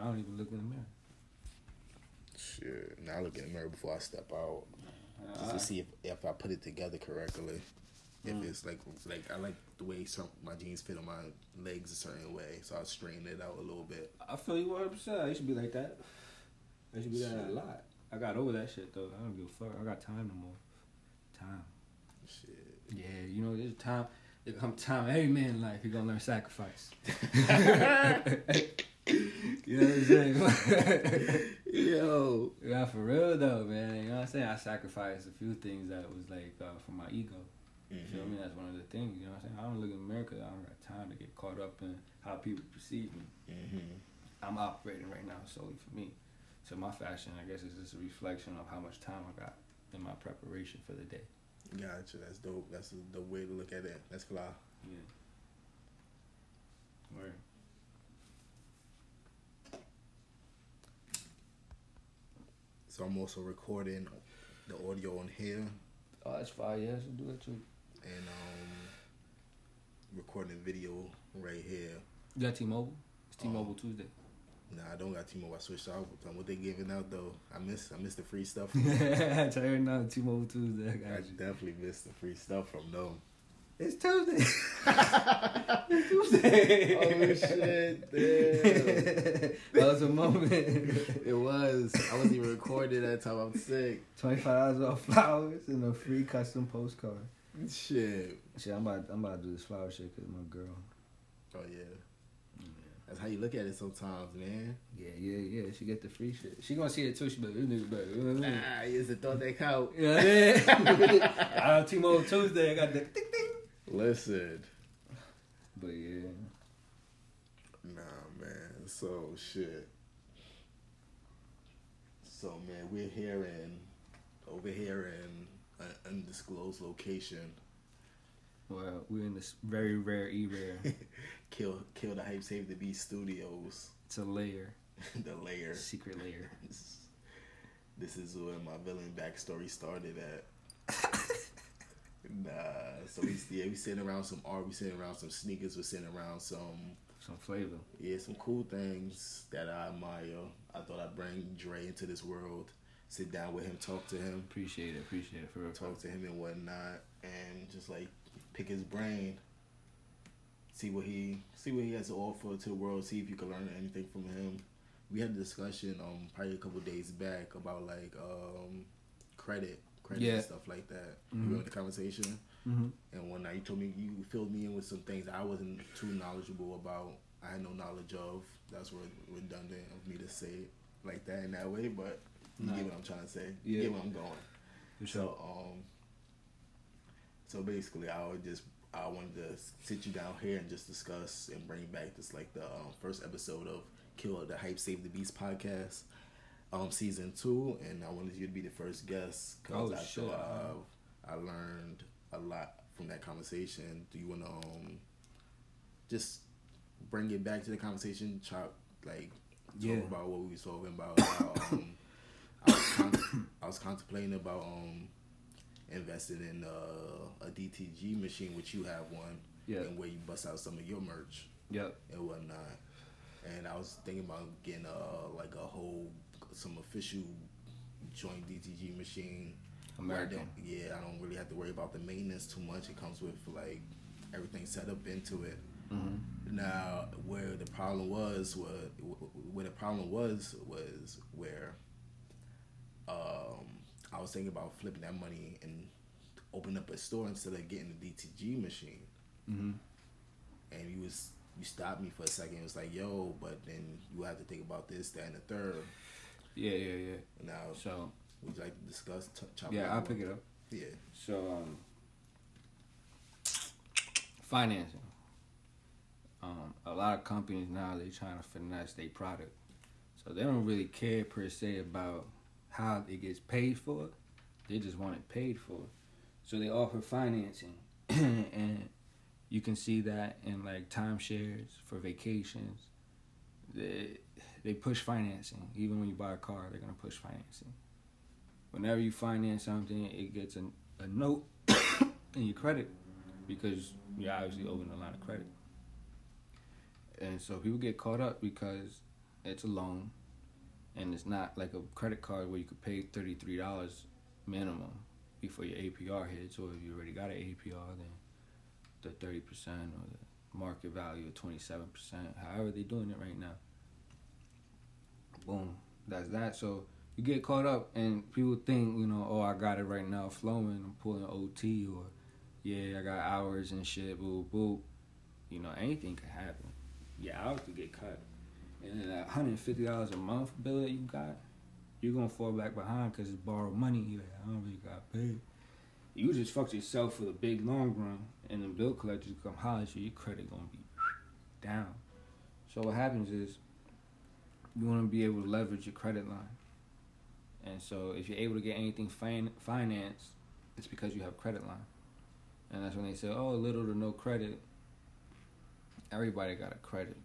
I don't even look in the mirror. Shit. Now I look in the mirror before I step out. Just to see if, if I put it together correctly. If Mm. it's like like I like the way some my jeans fit on my legs a certain way, so I straighten it out a little bit. I feel you 100. percent I used to be like that. I used to be like that a lot. I got over that shit though. I don't give a fuck. I got time no more. Time. Shit. Yeah, you know, there's time. There come time. Every man in life, he gonna learn sacrifice. you know what I'm saying? Yo. yeah, for real though, man. You know what I'm saying? I sacrificed a few things that was like uh, for my ego. You feel me? That's one of the things. You know what I'm saying? I don't look mirror 'cause I don't got time to get caught up in how people perceive me. Mm-hmm. I'm operating right now solely for me. So my fashion, I guess, is just a reflection of how much time I got in my preparation for the day. Gotcha. That's dope. That's the the way to look at it. That's fly. Yeah. Word. So I'm also recording the audio on here Oh, that's fine. Yeah, I should do that too. and um recording video right here. You got T-Mobile? It's Oh. T-Mobile Tuesday. Nah, I don't got T-Mobile. I switched out from what they giving out though. I miss I miss the free stuff. Tell her now, T-Mobile Tuesday. I I you. definitely miss the free stuff from them. It's Tuesday. it's Tuesday. Oh shit! Damn. that was a moment. It was. I wasn't even recorded that time. I'm sick. Twenty five dollars off flowers and a free custom postcard. Shit. Shit, I'm about I'm about to do this flower shit because my girl. Oh yeah. That's how you look at it sometimes, man. Yeah, yeah, yeah. She get the free shit. She gonna see it too. She be like, this nigga better. You know what I mean? Ah, it's the thought that count. You know what I mean? I have T-Mobile Tuesday. I got the ding ding. Listen. But yeah, Nah, man. So shit. So man, we're here in over here in an undisclosed location. well, we're in this very rare e rare. Kill, kill the hype, save the beast studios. It's a layer, the layer. secret layer. This is where my villain backstory started at. Nah, so we yeah we sitting around some art, we sitting around some sneakers, we're sitting around some Some flavor. yeah some cool things that I admire. I thought I'd bring Dre into this world, sit down with him, talk to him, Appreciate it. Appreciate it for real. talk to him and whatnot, and just like pick his brain, see what he see what he has to offer to the world, see if you can learn anything from him. We had a discussion um probably a couple days back about like um credit, credit Yeah. and stuff like that. You Mhm. remember the conversation? Mm-hmm. And one night you told me you filled me in with some things I wasn't too knowledgeable about. I had no knowledge of. That's re- redundant of me to say it like that in that way, but you Nah. get what I'm trying to say. Yeah. You get where I'm going. For So um, so basically, I would just I wanted to sit you down here and just discuss and bring back this like the um, first episode of Kill the Hype Save the Beast podcast, um, season two, and I wanted you to be the first guest because Oh, I shit. I, learned a lot from that conversation. Do you want to um, just bring it back to the conversation? Chop like talk Yeah. about what we were talking about. how, um, I was, con- I was contemplating about um investing in uh, a DTG machine, which you have one, Yeah. and where you bust out some of your merch Yep. and whatnot. And I was thinking about getting a like a whole some official joint DTG machine. American. yeah, I don't really have to worry about the maintenance too much. It comes with like everything set up into it. Mm-hmm. Now, where the problem was, was where the problem was was where um, I was thinking about flipping that money and opening up a store instead of getting the DTG machine. Mm-hmm. And you was you stopped me for a second. It was like, yo, but then you have to think about this, that, and the third. Yeah, yeah, yeah. Now, So would you like to discuss? T- chop yeah, I'll pick it up. Yeah. So um, financing. Um, a lot of companies now they're trying to finesse their product, so they don't really care per se about how it gets paid for. They just want it paid for, so they offer financing, and you can see that in like timeshares for vacations. They they push financing even when you buy a car. They're gonna push financing. Whenever you finance something, it gets a, a note in your credit because you're obviously owing a lot of credit. And so people get caught up because it's a loan, and it's not like a credit card where you could pay thirty three dollars minimum before your APR hits, or if you already got an APR, then the thirty percent or the market value of twenty seven percent. However, they're doing it right now. Boom, that's that. So you get caught up, and people think, you know, oh, I got it right now flowing. I'm pulling OT, or yeah, I got hours and shit. Boo, boo. You know, anything could happen. Yeah, hours could get cut, and then that hundred fifty dollars a month bill that you got, you're gonna fall back behind because it's borrowed money. You're like, I don't really got paid. You just fucked yourself for the big long run, and the bill collectors come holler at you. Your credit gonna be down. So what happens is you want to be able to leverage your credit line. And so if you're able to get anything fin- financed, it's because you have credit line. And that's when they say, oh, little to no credit. Everybody got a credit.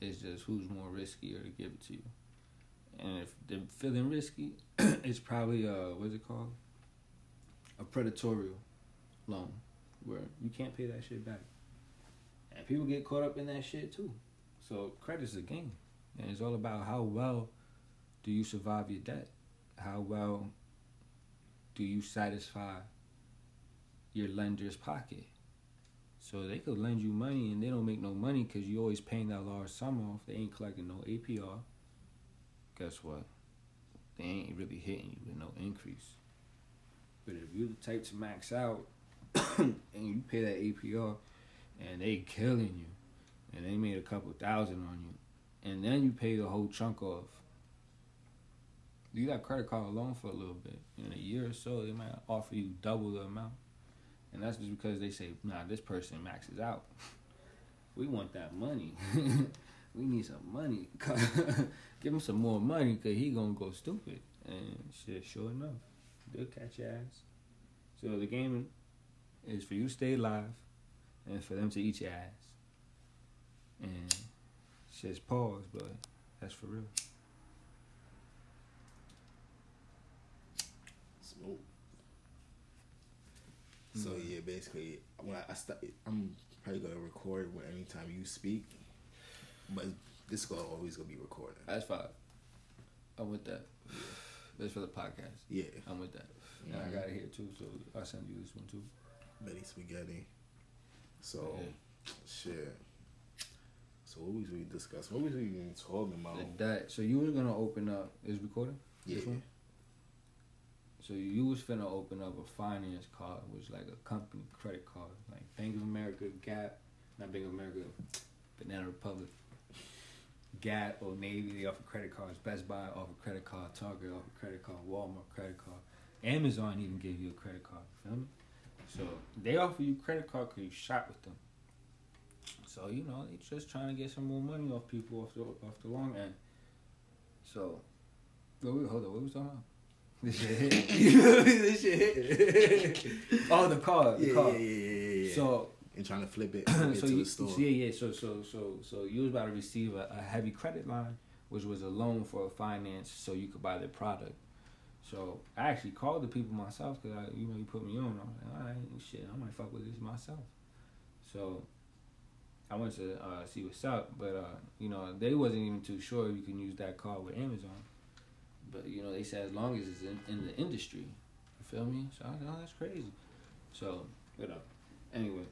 It's just who's more riskier to give it to you. And if they're feeling risky, it's probably uh what's it called? A predatory loan where you can't pay that shit back. And people get caught up in that shit too. So credit's a game. And it's all about how well do you survive your debt? How well do you satisfy your lender's pocket? So they could lend you money and they don't make no money because you always paying that large sum off. They ain't collecting no APR. Guess what? They ain't really hitting you with no increase. But if you're the type to max out and you pay that APR and they killing you and they made a couple thousand on you and then you pay the whole chunk off you got credit card loan for a little bit. In a year or so, they might offer you double the amount. And that's just because they say, nah, this person maxes out. we want that money. we need some money. Give him some more money because he going to go stupid. And shit, sure enough, they'll catch your ass. So the game is for you to stay alive and for them to eat your ass. And shit's pause, but that's for real. Smoke. So Mm. yeah, basically, when I, I start, I'm probably gonna record when anytime you speak, but this is gonna always gonna be recorded. That's fine. I'm with that. That's for the podcast. Yeah, I'm with that. And I got it here too, so I'll send you this one too. Betty Spaghetti. So Yeah. shit. So what was we discussing? What was we even talking about? Debt. So you was gonna open up. Is recording? Yeah. So you was finna open up a finance card, which like a company credit card, like Bank of America, Gap, not Bank of America, Banana Republic, Gap, or Navy. They offer credit cards. Best Buy offer credit card. Target offer credit card. Walmart credit card. Amazon even gave you a credit card. Feel me? So they offer you credit card because you shop with them. So you know they just trying to get some more money off people off the off the long end. So, hold on, what was talking about? This shit hit. this shit hit. oh, the car, the yeah, car. yeah, yeah, yeah, yeah. So, and trying to flip it, it so you, the store. yeah, yeah. So, so, so, so you was about to receive a, a heavy credit line, which was a loan for a finance, so you could buy the product. So I actually called the people myself because I, you know, you put me on. I was like, all right, shit, I might fuck with this myself. So I went to uh, see what's up, but uh, you know, they wasn't even too sure if you can use that card with Amazon. But you know, they said as long as it's in, in the industry, you feel me? So I was like, oh, that's crazy. So, you know, anyway,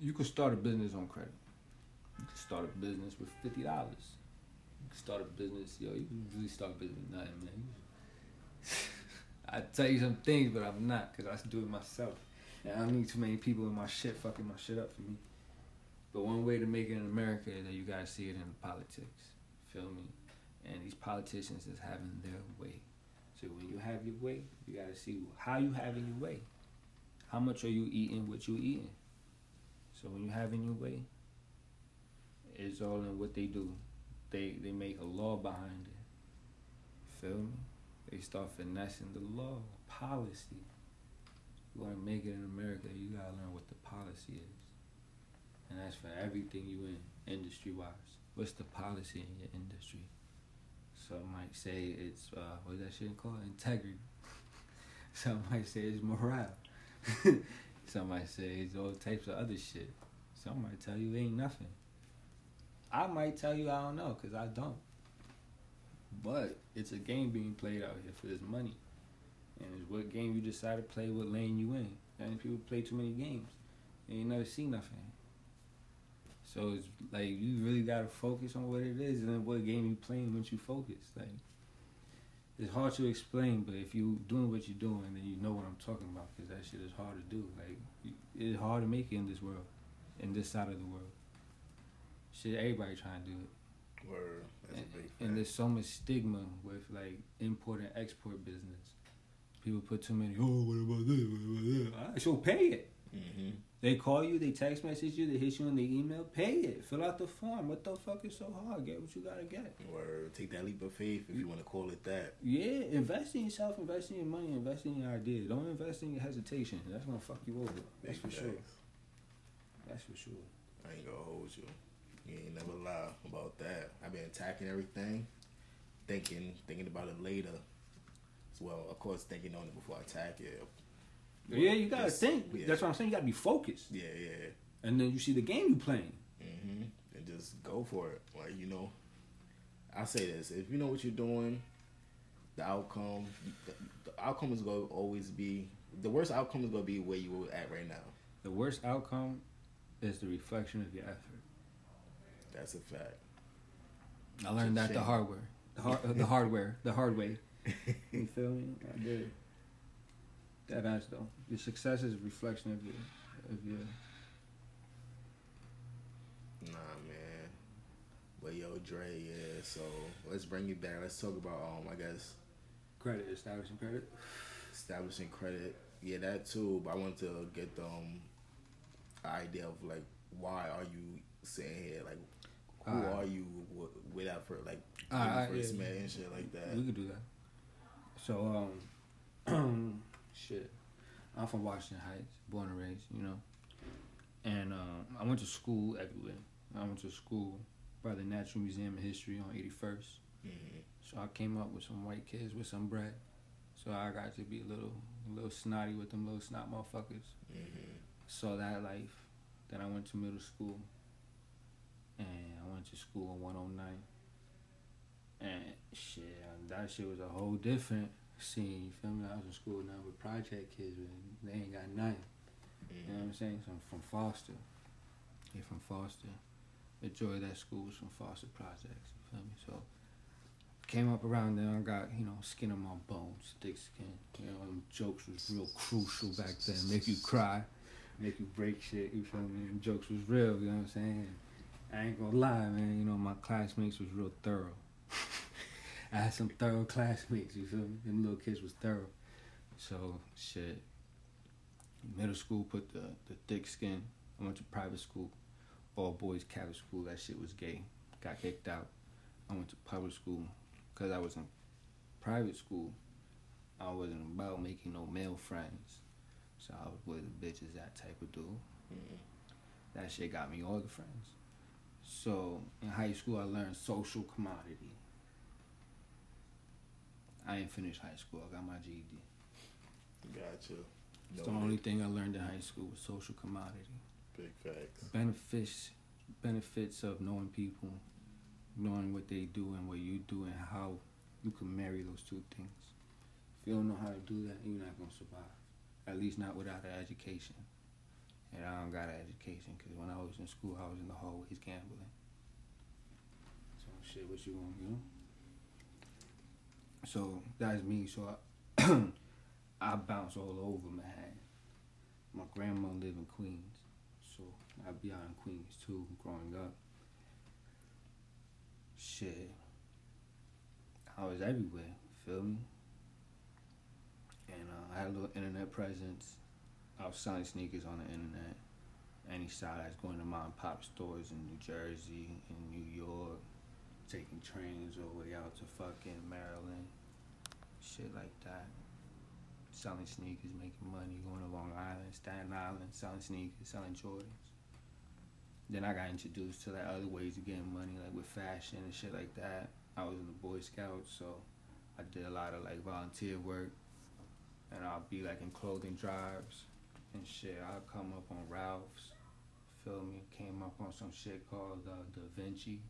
you could start a business on credit. You could start a business with fifty dollars. You could start a business, yo. You can really start a business with nothing, man. I tell you some things, but I'm not because I do it myself. I don't need too many people in my shit fucking my shit up for me. But one way to make it in America is that you gotta see it in politics. Feel me? And these politicians is having their way. So when you have your way, you gotta see how you having your way. How much are you eating what you eating? So when you having your way, it's all in what they do. They they make a law behind it. Feel me? They start finessing the law, policy. You wanna make it in America, you gotta learn what the policy is. And that's for everything you in, industry wise. What's the policy in your industry? Some might say it's uh what's that shit called? Integrity. Some might say it's morale. Some might say it's all types of other shit. Some might tell you it ain't nothing. I might tell you I don't know because I don't. But it's a game being played out here for this money, and it's what game you decide to play, what lane you in. And people play too many games, and you never see nothing. So it's like you really gotta focus on what it is and then what game you playing once you focus. Like it's hard to explain, but if you doing what you're doing, then you know what I'm talking about because that shit is hard to do. Like it's hard to make it in this world, in this side of the world. Shit, everybody trying to do it. Word. That's And, a big and there's so much stigma with like import and export business. People put too many. Oh, what about this? What about that? All right, so pay it. Mhm. They call you, they text message you, they hit you in the email. Pay it. Fill out the form. What the fuck is so hard? Get what you gotta get. Or Take that leap of faith if you want to call it that. Yeah, invest in yourself, invest in your money, invest in your ideas. Don't invest in your hesitation. That's gonna fuck you over. That's for sure. That's for sure. I ain't gonna hold you. You ain't never lie about that. I've been attacking everything, thinking, thinking about it later. Well, of course, thinking on it before I attack it. yeah, you gotta think. yeah. That's what I'm saying. You gotta be focused. Yeah, yeah. And then you see the game you playing. hmm And just go for it. Like you know, I say this: if you know what you're doing, the outcome, the, the outcome is gonna always be the worst outcome is gonna be where you were at right now. The worst outcome is the reflection of your effort. That's a fact. I learned that the Shame. hardware, the hard, the hardware, the hard way. You feel me? I did. That ass though. Your success is a reflection of your, of your. Nah, man. But yo, Dre, yeah. So let's bring it back. Let's talk about um, I guess Credit, establishing credit. establishing credit. Yeah, that too. But I want to get the um, idea of like why are you sitting here? Like, who Alright. are you w- without for like when Alright, you first yeah. met and shit like that? We could do that. So, um, shit. I'm from Washington Heights, born and raised, you know. And um, I went to school everywhere. I went to school by the Natural Museum of History on 81st. Mhm. So I came up with some white kids with some bread. So I got to be a little, a little snotty with them little snot motherfuckers. Mhm. Saw that life. Then I went to middle school. And I went to school in 109. And shit, uh, that shit was a whole different scene. You feel me? I was in school now with project kids, and they ain't got nothing. You know what I'm saying? So I'm from Foster. Yeah, from Foster. Enjoyed that school was from Foster Projects. You feel me? So came up around there. I got you know skin on my bones, thick skin. You know, them jokes was real crucial back then. Make you cry, make you break shit. You feel me? Them jokes was real. You know what I'm saying? I ain't gonna lie, man. You know my classmates was real thorough. I had some thorough classmates. You feel me? Them little kids was thorough. So shit. Middle school put the the thick skin. I went to private school, all boys Catholic school. That shit was gay. Got kicked out. I went to public school because I was in private school. I wasn't about making no male friends, so I was with the bitches. That type of dude. Mhm. That shit got me all the friends. So in high school, I learned social commodity. I ain't finished high school. I got my GED. Gotcha. It's No, the only thing I learned in high school was social commodity. big facts. Benefits, benefits of knowing people, knowing what they do and what you do, and how you can marry those two things. If you don't know how to do that, you're not gonna survive. At least not without an education. And I don't got an education because when I was in school, I was in the hallways gambling. So shit, what you want, you know? So that's me. So I, I bounce all over Manhattan. My grandma live in Queens, so I be out in Queens too, growing up. Shit, I was everywhere. Feel me? And uh, I had a little internet presence. I was selling sneakers on the internet. Any side I was going to mom and pop stores in New Jersey, in New York, taking trains all the way out to fucking Maryland, shit like that. Selling sneakers, making money, going to Long Island, Staten Island, selling sneakers, selling Jordans. Then I got introduced to like other ways of getting money, like with fashion and shit like that. I was in the Boy Scouts, so I did a lot of like volunteer work, and I'll be like in clothing drives and shit. I'll come up on Ralph's, feel me? Came up on some shit called uh, Da Vinci.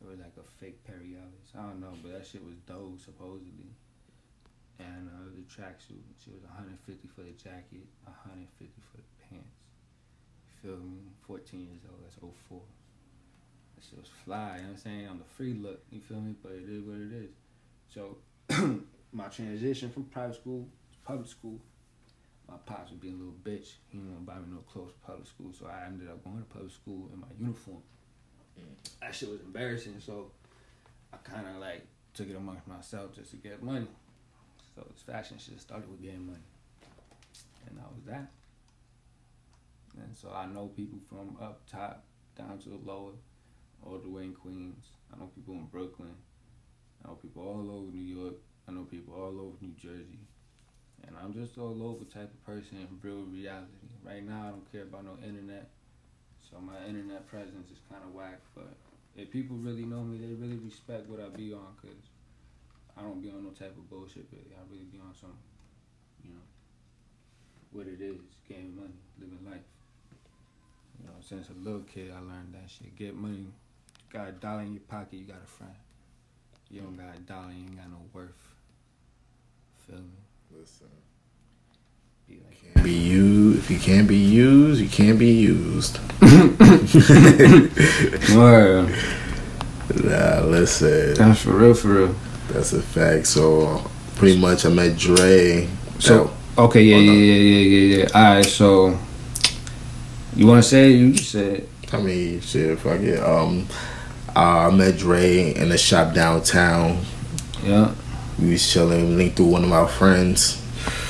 It was like a fake Perry Ellis. I don't know, but that shit was dope supposedly. And uh, the tracksuit, she was 150 for the jacket, 150 for the pants. You feel me? 14 years old. That's 04. That shit was fly. You know what I'm saying? On the free look. You feel me? But it is what it is. So my transition from private school to public school my pops was being a little bitch. He didn't want to buy me no clothes for public school, so I ended up going to public school in my uniform. Mm. That shit was embarrassing, so I kind of like took it amongst myself just to get money. So this fashion shit started with getting money, and that was that. And so I know people from up top down to the lower, all the way in Queens. I know people in Brooklyn. I know people all over New York. I know people all over New Jersey. And I'm just a local type of person in real reality. Right now, I don't care about no internet. So my internet presence is kind of whack. But if people really know me, they really respect what I be on because I don't be on no type of bullshit, really. I really be on some, you know, what it is, getting money, living life. You know, since a little kid, I learned that shit. Get money. You got a dollar in your pocket, you got a friend. You don't mm. got a dollar, you ain't got no worth. Feel me? Listen. Be, be you if you can't be used, you can't be used. Word. Nah, listen. That's for real, for real. That's a fact. So pretty much I met Dre. So okay, yeah, yeah, yeah, yeah, yeah, yeah. All right, so you want to say it? You said. I mean, shit, fuck it. Um, uh, I met Dre in a shop downtown. Yeah. We was chilling, linked through one of my friends,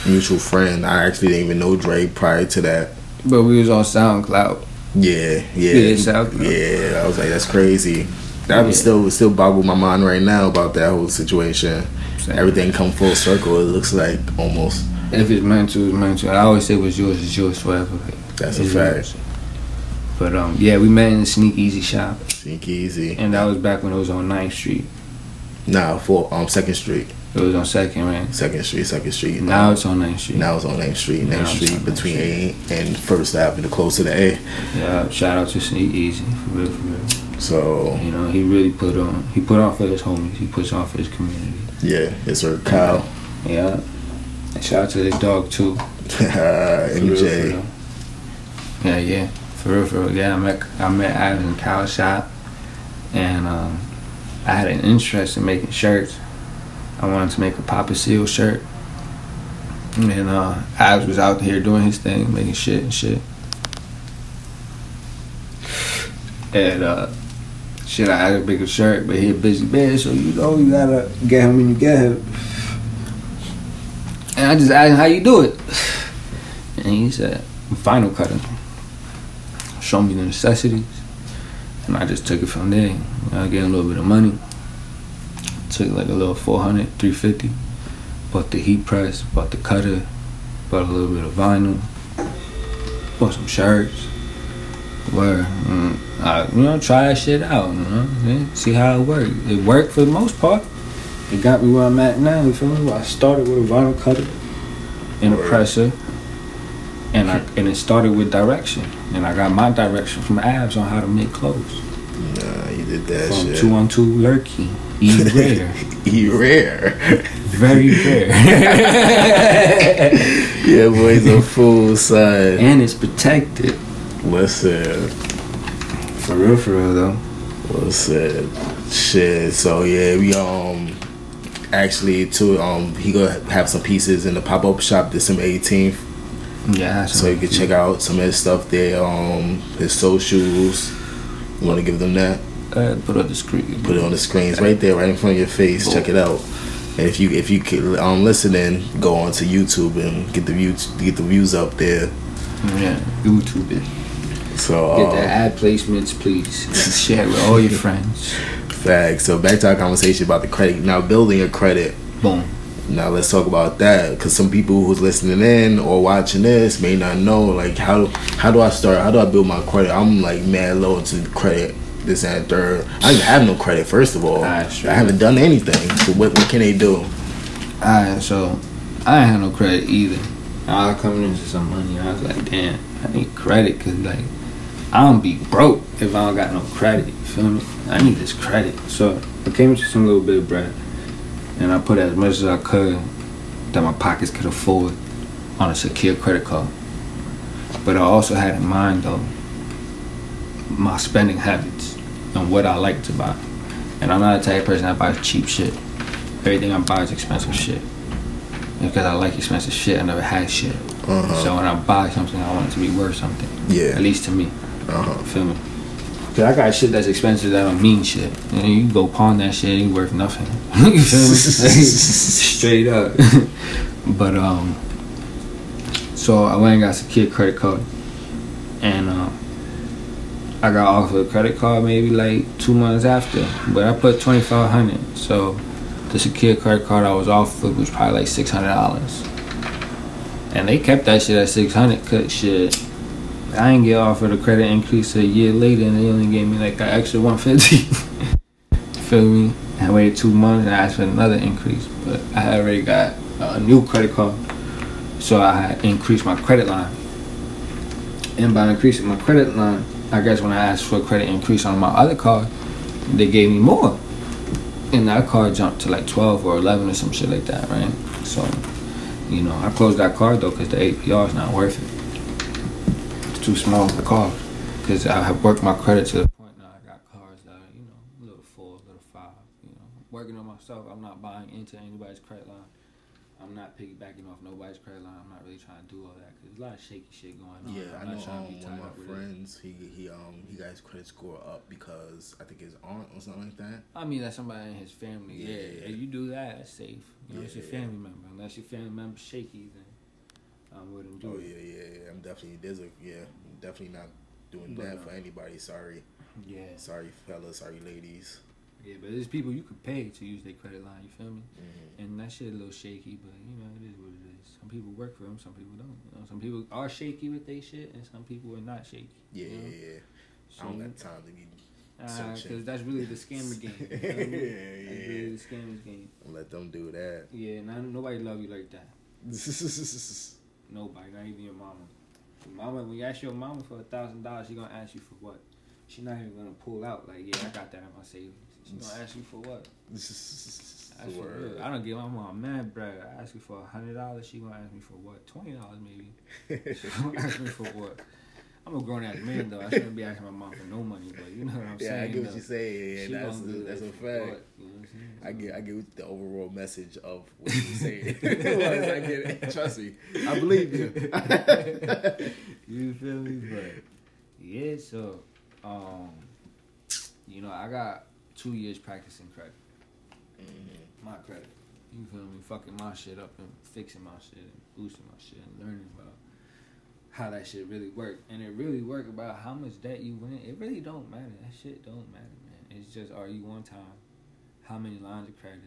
mutual friend. I actually didn't even know Dre prior to that. But we was on SoundCloud. Yeah, yeah, yeah. SoundCloud. Yeah, I was like, that's crazy. That yeah. still still boggle my mind right now about that whole situation. Same. Everything come full circle. It looks like almost. If it's meant to, it's meant to. I always say what's yours is yours forever. That's it's a fact. Yours. But um, yeah, we met in the Sneak Easy shop. Sneak Easy. And that was back when it was on 9th Street. Nah, for um Second Street. It was on Second, right? Second Street, Second Street. Now um, it's on 9th Street. Now it's on 9th Street. 9th Street between A and First Avenue, close to the A. Yeah, shout out to Sneak Easy, for real, for real. So you know, he really put on. He put on for his homies. He puts on for his community. Yeah, it's her Kyle. Yeah. And shout out to his dog too. MJ. Real. Yeah, yeah. For real, for real. Yeah, I met I met Adam in Kyle shop, and um, I had an interest in making shirts. I wanted to make a Papa Seal shirt. And uh, Abs was out here doing his thing, making shit and shit. And uh, shit, I had a bigger shirt, but he a busy man, so you know you gotta get him when you get him. And I just asked him how you do it. And he said, vinyl cutting. Show me the necessities. And I just took it from there. I get a little bit of money. Took like a little 400, 350. Bought the heat press, bought the cutter, bought a little bit of vinyl, bought some shirts. Where mm, I, you know, try that shit out, you know, yeah, see how it worked. It worked for the most part. It got me where I'm at now. You feel me? I started with a vinyl cutter and a presser, and I and it started with direction, and I got my direction from Abs on how to make clothes. Nah, you did that from shit. two one two Lurky. E rare. e rare. Very rare. yeah, boy's a fool, son. And it's protected. Listen. For real, for real though. Listen. Shit. So yeah, we um actually to um he gonna have some pieces in the pop up shop December eighteenth. Yeah. So you can check out some of his stuff there. Um, his socials. You want to give them that? Uh, put it on the screen. Put it on the screen. It's right there, right in front of your face. Check it out. And if you if you can um listening, go on to YouTube and get the views get the views up there. Yeah, YouTube it. So get um, the ad placements, please. Share with all your friends. Fact. So back to our conversation about the credit. Now building your credit. Boom. Now let's talk about that because some people who's listening in or watching this may not know like how how do I start? How do I build my credit? I'm like mad low to credit this and third. I didn't have no credit first of all. I haven't done anything. So what what can they do? Alright, so I ain't have no credit either. I was coming into some money. I was like, damn, I need credit because like I don't be broke if I don't got no credit. You feel me? I need this credit. So I came into some little bit of bread, and I put as much as I could that my pockets could afford on a secure credit card. But I also had in mind though my spending habits and what I like to buy. And I'm not a type of person that buys cheap shit. Everything I buy is expensive shit. Because I like expensive shit, I never had shit. Uh-huh. So when I buy something, I want it to be worth something. Yeah. At least to me. Uh-huh. Feel me? Cause I got shit that's expensive that don't mean shit. And you can go pawn that shit, it ain't worth nothing. you feel me? Straight up. but um, so I went and got a secure credit card, and um, I got offered a credit card maybe like two months after. But I put twenty five hundred, so the secure credit card I was offered was probably like six hundred dollars. And they kept that shit at six hundred, cause shit. I ain't get offered a credit increase a year later, and they only gave me like an extra one fifty. Feel me? I waited two months and I asked for another increase, but I already got a new credit card, so I increased my credit line. And by increasing my credit line, I guess when I asked for a credit increase on my other card, they gave me more, and that card jumped to like twelve or eleven or some shit like that, right? So, you know, I closed that card though because the APR is not worth it. Too small of a card because I have worked my credit to the point now. I got cards that are, you know, a little four, a little five. You know, working on myself. I'm not buying into anybody's credit line. I'm not piggybacking off nobody's credit line. I'm not really trying to do all that because there's a lot of shaky shit going on. Yeah, I I'm know not trying um, to be one of my it. friends. He he um he got his credit score up because I think his aunt or something like that. I mean, that's somebody in his family. Yeah, Yeah. if you do that, that's safe. You know, it's your Yeah. family member. Unless your family member's shaky, then I wouldn't do Oh yeah, yeah, yeah. I'm definitely there's a yeah, I'm definitely not doing But, that uh, for anybody. Sorry, Yeah, sorry fellas, sorry ladies. yeah, but there's people you could pay to use their credit line. You feel me? Mm-hmm. And that shit a little shaky, but you know it is what it is. Some people work for them, some people don't. You know, some people are shaky with their shit, and some people are not shaky. Yeah, you know? yeah, yeah. So, I don't got time to be because searching. that's really the scammer game. You feel me? Yeah, That's yeah. really the scammer's game. let them do that. Yeah, nobody love you like that. Nobody, not even your mama. Your mama, when you ask your mama for a thousand dollars, she gonna ask you for what? She not even gonna pull out like, yeah, I got that in my savings. She gonna ask you for what? Word. I don't give my mom mad bread. I ask you for a hundred dollars, she gonna ask me for what? Twenty dollars maybe. She gonna ask me for what? I'm a grown ass man though. I shouldn't be asking my mom for no money, but you know what I'm yeah, saying. Yeah, I get what you're saying. She Yeah, that's a, that's a fact. you know? I get I get the overall message of what you're saying. I get it. Trust me, I believe you. you feel me? But yeah, so um, you know, I got two years practicing credit, my credit. You feel me? Fucking my shit up and fixing my shit and boosting my shit and learning about how that shit really work. And it really work about how much debt you win. It really don't matter. That shit don't matter, man. It's just are you on time? How many lines of credit?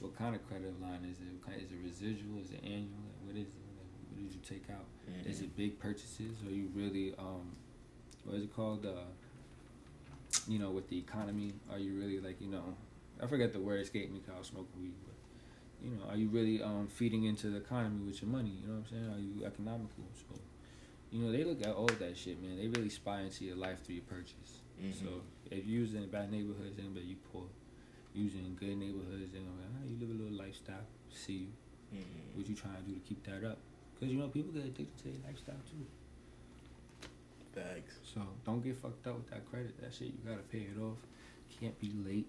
What kind of credit line is it? Is it residual? Is it annual? What is it? What did you take out? Is it big purchases? Are you really um, what is it called? Uh, you know, with the economy, are you really like you know? I forget the word escaped me because I was smoking weed, but you know, are you really um feeding into the economy with your money? You know what I'm saying? Are you economical? So, you know, they look at all that shit, man. They really spy into your life through your purchase. Mhm. So if you use in bad neighborhoods, then but you poor. Using in good neighborhoods, then like, ah, you live a little lifestyle. See you. Mhm. What you trying to do to keep that up? Because you know people get addicted to their lifestyle too. Facts. So don't get fucked up with that credit. That shit you gotta pay it off. Can't be late.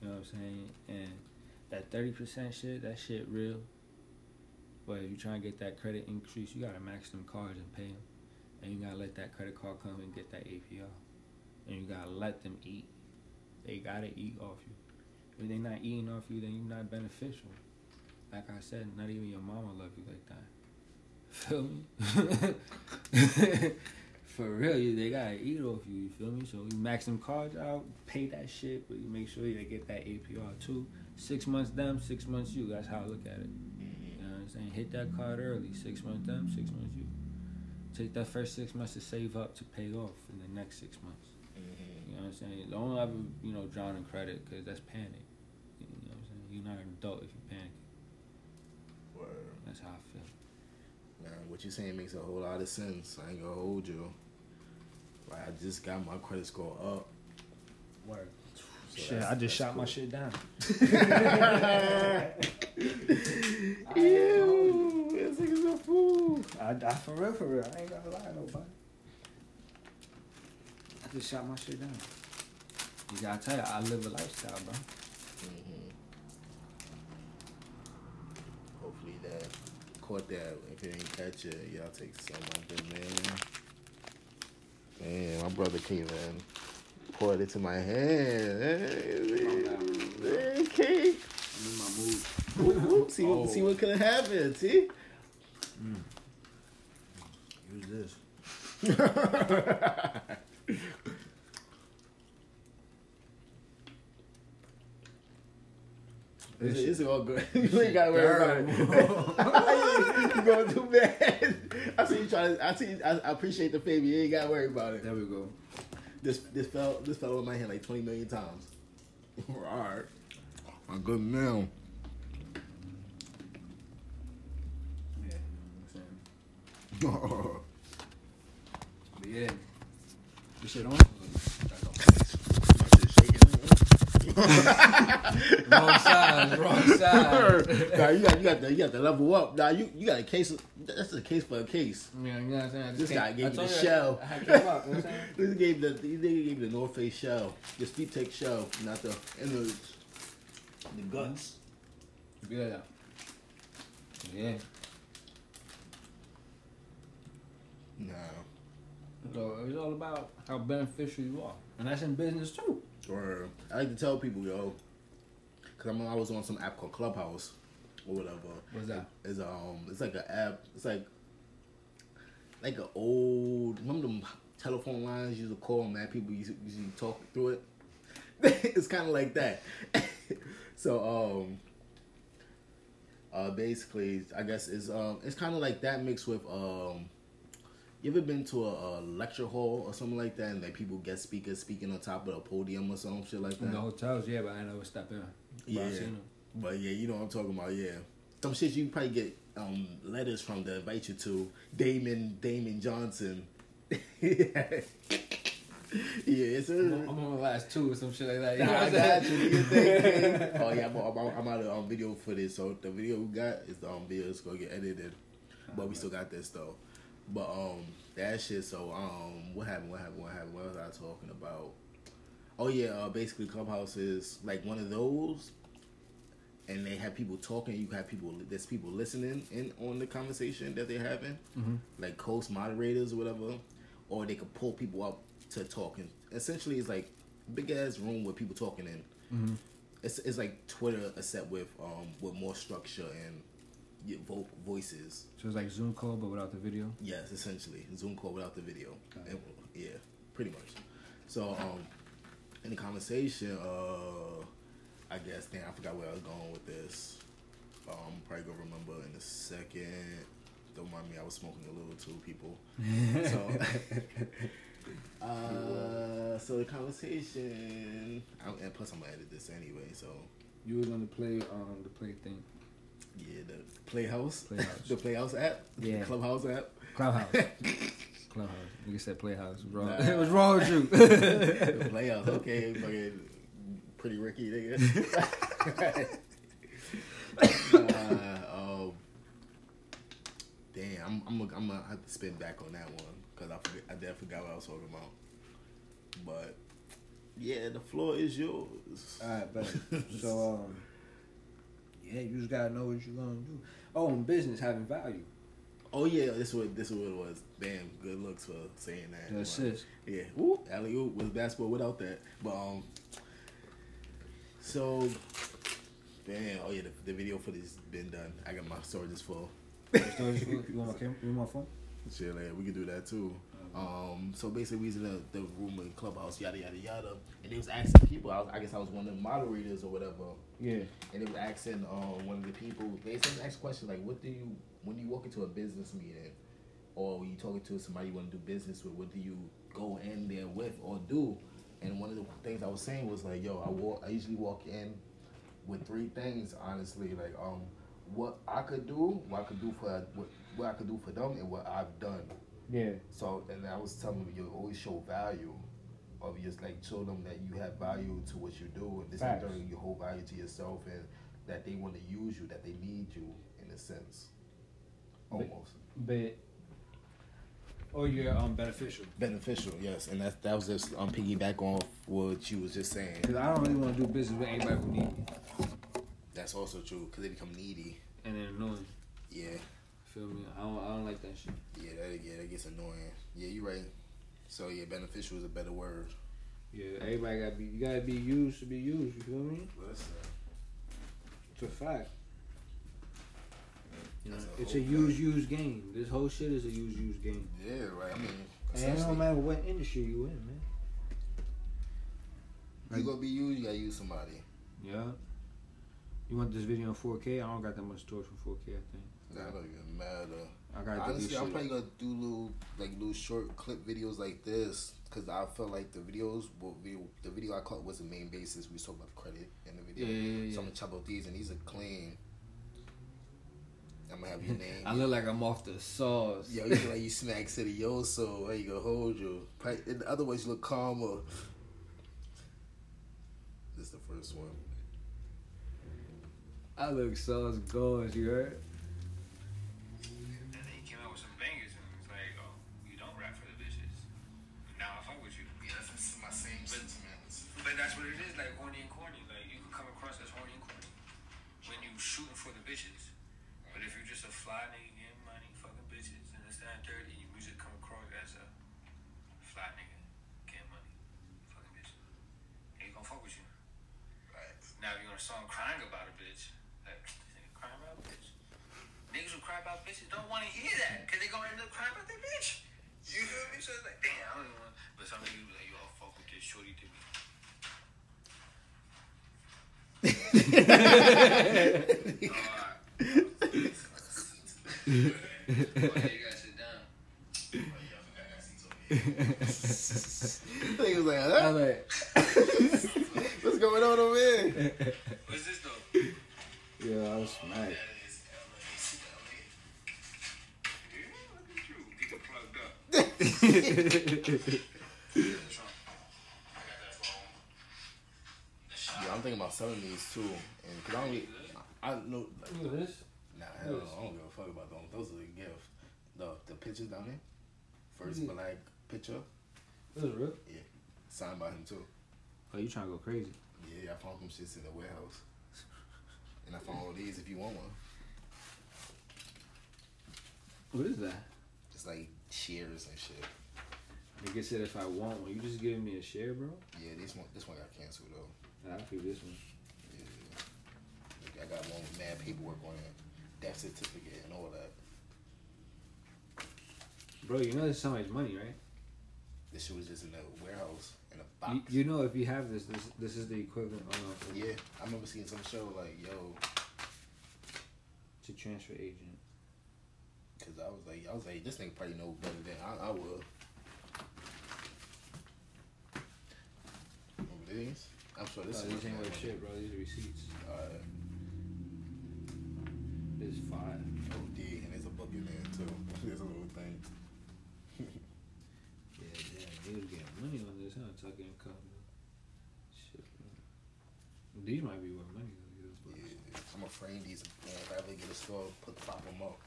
You know what I'm saying? And that thirty percent shit, that shit real. But if you trying to get that credit increase, you gotta max them cards and pay them. And you gotta let that credit card come and get that APR. And you gotta let them eat. They gotta eat off you. If they not eating off you, then you're not beneficial. Like I said, not even your mama love you like that. Feel me? For real, you they gotta eat off you. You feel me? So you max them cards out, pay that shit, but you make sure you get that APR too. Six months them, six months you. That's how I look at it. You know what I'm saying? Hit that card early. Six months them, six months you. Take that first six months to save up to pay off in the next six months. Mm-hmm. You know what I'm saying? Don't ever, you know, drown in credit because that's panic. You know what I'm saying? You're not an adult if you panic. Word. That's how I feel. Man, what you're saying makes a whole lot of sense. I ain't gonna hold you. Like I just got my credit score up. Word. So shit, I just shot my shit down. Ew, this nigga's a fool. I, I for real, for real. I ain't gonna lie to nobody. I just shot my shit down. You gotta tell you, I live a lifestyle, bro. Mm-hmm. Hopefully that caught that. If it ain't catch it, y'all take some of it, man. Man, my brother came in, poured it to my hand. Hey, cake. I'm in my mood. See, Oh. what, see what could have happened. See. Mm. Use this. It's, it's all good. you ain't gotta worry about it. you going too bad. I see you trying. To, I see. I, I appreciate the favor. You ain't gotta worry about it. There we go. This this fell this fell in my hand like twenty million times. all right, I'm good now. Yeah, you know what I'm saying? But yeah. This shit on? wrong side, wrong side. nah, you got you got the you got to level up. Nah, you you got a case. Of, that's a case for a case. Yeah, you know what I'm saying? This guy gave the you I- shell. I came up, you know what I'm saying? This gave the this nigga gave the North Face shell, the Steep Tech shell, not the innards, the guts. Yeah. Yeah. Nah. So it's all about how beneficial you are. And that's in business too. Or I like to tell people, yo, because I'm I was on some app called Clubhouse or whatever. What's that? It's um, it's like an app. It's like like an old. Remember them telephone lines you used to call, man? People used to, used to talk through it. it's kind of like that. so um, uh, basically, I guess it's um, it's kind of like that mixed with um. You ever been to a, a lecture hall or something like that, and like people guest speakers speaking on top of a podium or some shit like that? In the hotels, yeah, but I never step in. But Yeah. But yeah, you know what I'm talking about. Yeah, some shit you probably get um, letters from to invite you to Damon Damon Johnson. yeah, it's a. I'm on my last two or some shit like that. You know Nah, what I I'm got saying? you. Do your thing, King. Oh yeah, I'm, I'm, I'm out of um, video footage, so the video we got is the um, video is gonna get edited, but we still got this though. But um, that shit. So um, what happened? What happened? What happened? What was I talking about? Oh yeah, uh, basically Clubhouse is like one of those, and they have people talking. You have people. There's people listening in on the conversation that they're having, Mhm. like host moderators or whatever, or they could pull people up to talk. And essentially, it's like big ass room with people talking in. Mhm. It's it's like Twitter, except with um with more structure and yeah, vo- voices. So it's like Zoom call, but without the video. Yes, essentially Zoom call without the video. And, yeah, pretty much. So um, in the conversation, uh, I guess damn, I forgot where I was going with this. Um, probably gonna remember in a second. Don't mind me, I was smoking a little too, people. So, uh, so the conversation, I, and plus I'm gonna edit this anyway. So You was on the play, um, the play thing. Yeah, the Playhouse, Playhouse. the Playhouse app, Yeah. the Clubhouse app. Clubhouse. Clubhouse. You said Playhouse. Wrong. Nah. It was wrong with you. the Playhouse, okay, fucking pretty Ricky nigga. uh, um, damn, I'm I'm gonna, I'm gonna have to spin back on that one because I forget, I definitely forgot what I was talking about. But yeah, the floor is yours. Alright, but So, um, yeah, you just gotta know what you're gonna do. Oh, and business having value. Oh yeah, this what this is what it was. Damn, good looks for saying that. The assist. Yeah, woo, alley oop was basketball without that. But um, so damn, oh yeah, the, the video footage has been done. I got my storage is full. Storage full? You want my camera? You want my phone? Shit, like, we could do that too. Um, so basically, we was in the, the room in clubhouse, yada yada yada, and they was asking people. I, was, I guess I was one of the moderators or whatever, Yeah. and they was asking um, one of the people. They said ask questions like, "What do you when you walk into a business meeting, or when you talking to somebody you want to do business with? What do you go in there with or do?" And one of the things I was saying was like, "Yo, I walk. I usually walk in with three things. Honestly, like um, what I could do, what I could do for what, what I could do for them, and what I've done." Yeah. So and I was telling them you always show value. You just like show them that you have value to what you do, and this Facts. in turn you hold value to yourself, and that they want to use you, that they need you in a sense, But- almost But or you're um beneficial. beneficial. Yes, and that that was just um piggyback on what you was just saying. Because I don't really want to do business with anybody who need me. That's also true because they become needy. And then annoying. Yeah, Feel me? I don't I don't like that shit. yeah, that yeah that gets annoying. Yeah, you're right. So yeah, beneficial is a better word. Yeah, everybody gotta be you gotta be used to be used, you feel me? Listen, It's a fact. You know, a it's a use use game. This whole shit is a use use game. yeah, right. I mean, And it don't matter what industry you in, man. you gonna be used, you gotta use somebody. Yeah. You want this video in 4K? I don't got that much storage for 4K. I think. That don't even matter. I got to do Honestly, I'm probably gonna do little like little short clip videos like this because I felt like the videos, the video I caught was the main basis. We talked about the credit in the video. Yeah, yeah, yeah. So I'm gonna chop up these, and these are clean. I'm gonna have your name. I look like I'm off the sauce. Yo, you look like you smack city yo, so I ain't gonna hold you. In the other ways, you look calmer. This is the first one. I look sauce gosh, you heard? You trying to go crazy? Yeah, I found them shits in the warehouse, and I found all these. If you want one, What is that? it's like shares and shit. Nigga said if I want one, you just giving me a share, bro? Yeah, this one this one got canceled though. Nah, I'll keep this one. Yeah, Like, I got one with mad paperwork on it, death certificate and all that. Bro, you know this is somebody's money, right? This shit was just in the warehouse in a box. You, you know if you have this, this this is the equivalent of Yeah, I remember seeing some show like, yo, to transfer agent. cause I was like, I was like, this nigga probably know better than I, I would. These? I'm sure this This is ain't worth shit, bro. These are receipts. This is five. OD, oh, and there's a there too. There's a little thing. Yeah, damn, they was getting money on this, huh? Tucker and Company. Shit, bro. These might be worth money though. these. Yeah, I'm gonna frame these, and if I ever get a store, put pop them up.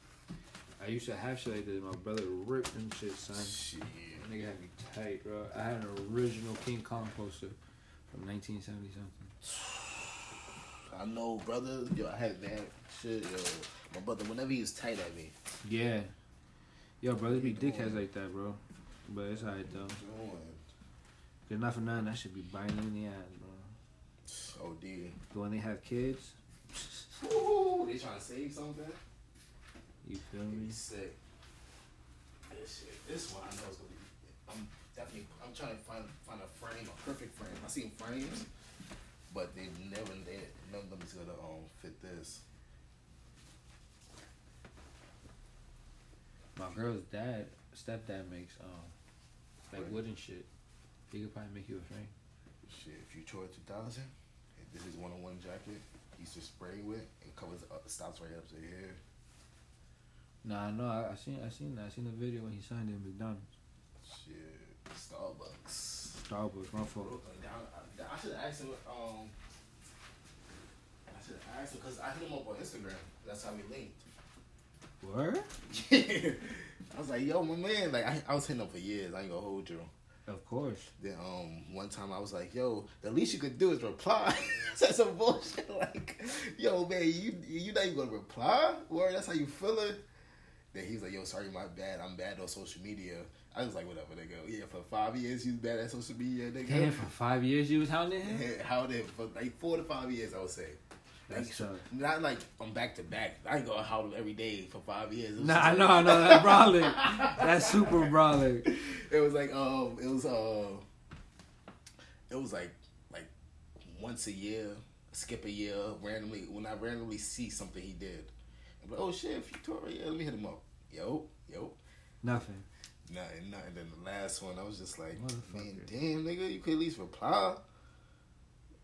I used to have shit like this. My brother ripped them shit, son. Shit. That nigga had me tight, bro. I had an original King Kong poster from 1970 something. I know, brother. Yo, I had that shit. Yo, my brother, whenever he was tight at me, Yeah. Yo, brothers be dickheads like that, bro. But it's alright though. Doing Cause not for nothing, that should be biting in the ass, bro. OD. But when they have kids, Ooh, they trying to save something? you feel me? me sick. This shit. This one I know is gonna be. I'm definitely. I'm trying to find find a frame, a perfect frame. I seen frames, but they never. They none of them is gonna um fit this. My girl's dad, stepdad makes um like Right. wooden shit. He could probably make you a frame. Shit, if you Futura 2000, this is one on one jacket. He's just to spray with. It and covers up, stops right up to here. Nah, no, I, I seen, I seen that. I seen the video when he signed at McDonald's, Shit, Starbucks. Starbucks. My fault. Brooklyn. I, I, I should have asked him. Um, I should have asked him because I hit him up on Instagram. That's how we linked. Word? I was like, yo, my man. Like, I, I was hitting up for years. I ain't gonna hold you. Of course. Then um one time I was like, yo, the least you could do is reply. Said some bullshit like, yo man, you you not even gonna reply? Or that's how you feeling? Then he's like, yo, sorry, my bad. I'm bad on social media. I was like, whatever, nigga. Yeah, for five years you was bad at social media, nigga. Damn, for five years you was hounding him. How did for like four to five years I would say. That's Like, tough. not like I'm back to back. I ain't gonna howl every day for five years. Nah, I know, I know. That's brawling. That's super brawling. it was like um it was uh it was like like once a year skip a year randomly when i randomly see something he did i'm like oh shit Victoria yeah, let me hit him up yo yo Nothing. nothing nothing then the last one i was just like man damn nigga you could at least reply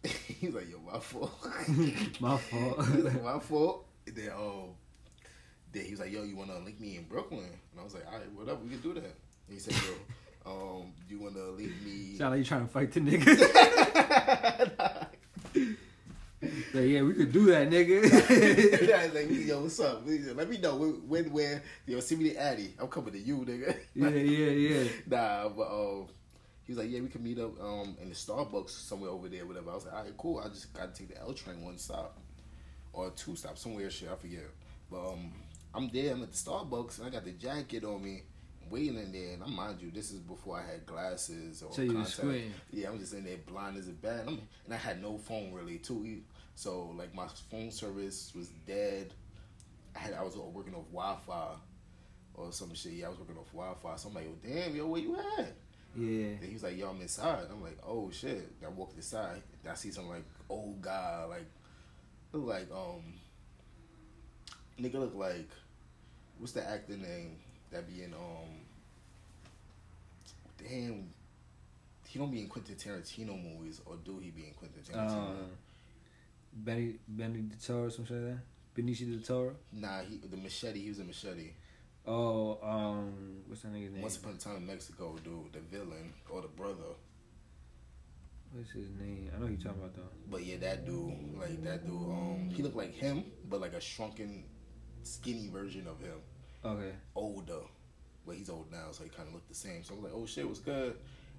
he's like yo my fault My fault. my fault then um then he was like yo you wanna link me in brooklyn and i was like all right whatever we can do that and he said yo um you wanna link me Sound like you trying to fight the nigga. Like, yeah, we could do that, nigga. Like, yo, what's up? Let me know when, when where, yo, see me the Addy. I'm coming to you, nigga. yeah, yeah, yeah. nah, but um, he was like, yeah, we can meet up um in the Starbucks somewhere over there, whatever. I was like, all right, cool. I just got to take the L train one stop or two stops somewhere. Shit, I forget. But um, I'm there. I'm at the Starbucks and I got the jacket on me. Waiting in there, and I mind you, this is before I had glasses or So contacts. Yeah, I'm just in there blind as a bat. I'm, and I had no phone really too. So like my phone service was dead. I had I was working off Wi-Fi or some shit. Yeah, I was working off Wi-Fi. So I'm like, oh, damn, yo, where you at? Yeah. And he was like, yo, I'm inside. I'm like, oh shit. I walked inside. I see some like old guy, like look like um nigga look like what's the actor name that be in um damn he don't be in Quentin Tarantino movies or do he be in Quentin Tarantino? Um, Benny Benny the Toro, some shit like that. Benicio del Toro. nah, he the machete. He was a machete. Oh, um, what's that nigga's name? Once upon a time in Mexico, dude, the villain or the brother. What's his name? I know who you talking about though. But yeah, that dude, like that dude, um, he looked like him, but like a shrunken, skinny version of him, Okay. older. But he's old now, so he kind of looked the same. So I was like, "Oh shit, what's good?"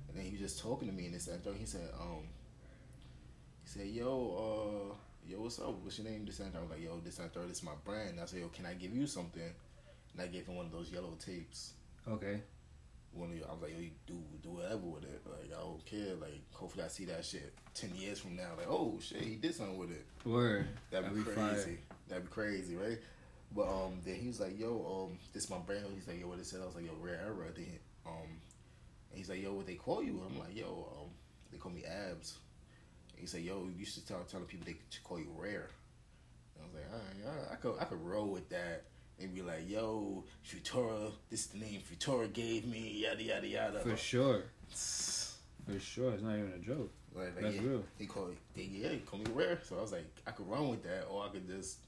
And then he was just talking to me, and this that he said, um, he said, "Yo, uh, yo, what's up? What's your name?" This and. I was like, "Yo, this and. This is my brand." I said, "Yo, can I give you something?" And I gave him one of those yellow tapes. Okay. One of you, I was like, "Yo, you do do whatever with it. Like, I don't care. Like, hopefully, I see that shit ten years from now. Like, oh shit, he did something with it." Word. That'd be, That'd be crazy. fire. That'd be crazy, right? But um, then he was like, "Yo, um, this my brand." He's like, "Yo, what it said?" I was like, "Yo, Rare Era." Then um, and he's like, "Yo, what they call you?" I'm like, "Yo, um, they call me Abs." And he said, "Yo, you should tell telling people they should call you Rare." And I was like, "All right, all right, I could I could roll with that." And be like, "Yo, Futura, this is the name Futura gave me." Yada yada yada. For sure. For sure. It's not even a joke. Like, like, That's yeah, real. He called they, yeah, he called me rare. So I was like, I could run with that, or I could just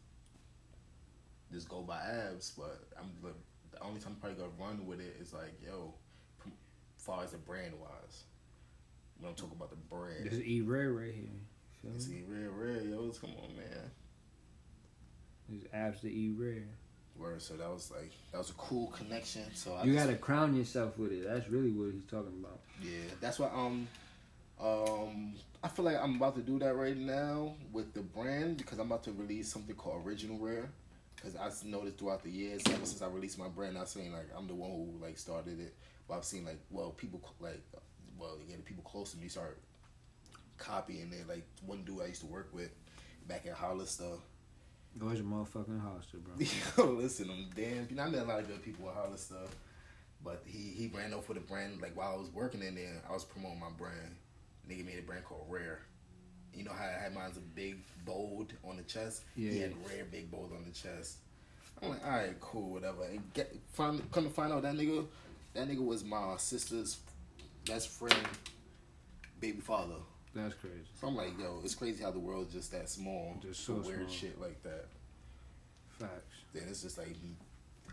just go by abs. But I'm the, the only time I'm probably gonna run with it is like, yo, far as the brand wise. When I'm talking about the brand, This is E Rare right here. Me? see, rare, rare, yo, come on, man. This is abs to E Rare. Word. So that was like that was a cool connection. So I You just- gotta crown yourself with it. That's really what he's talking about. Yeah, that's why um um I feel like I'm about to do that right now with the brand because I'm about to release something called Original Rare. Because I noticed throughout the years, ever since I released my brand, I've seen like I'm the one who like started it, but I've seen like well people like well yeah the people close to me start copying it. Like one dude I used to work with back at Hollister. Go to your motherfucking Hollister, bro. Yo, listen, I'm damn. You know, I met a lot of good people at Hollister, but he he ran over for the brand. Like while I was working in there, I was promoting my brand. Nigga made a brand called Rare. You know how I had mine's a big bold on the chest. Yeah, he had Rare big bold on the chest. I'm like, all right, cool, whatever. And get find come to find out that nigga, that nigga was my sister's best friend, baby father. That's crazy. So I'm like, yo, it's crazy how the world's just that small Just so weird small. shit like that Facts. then it's just like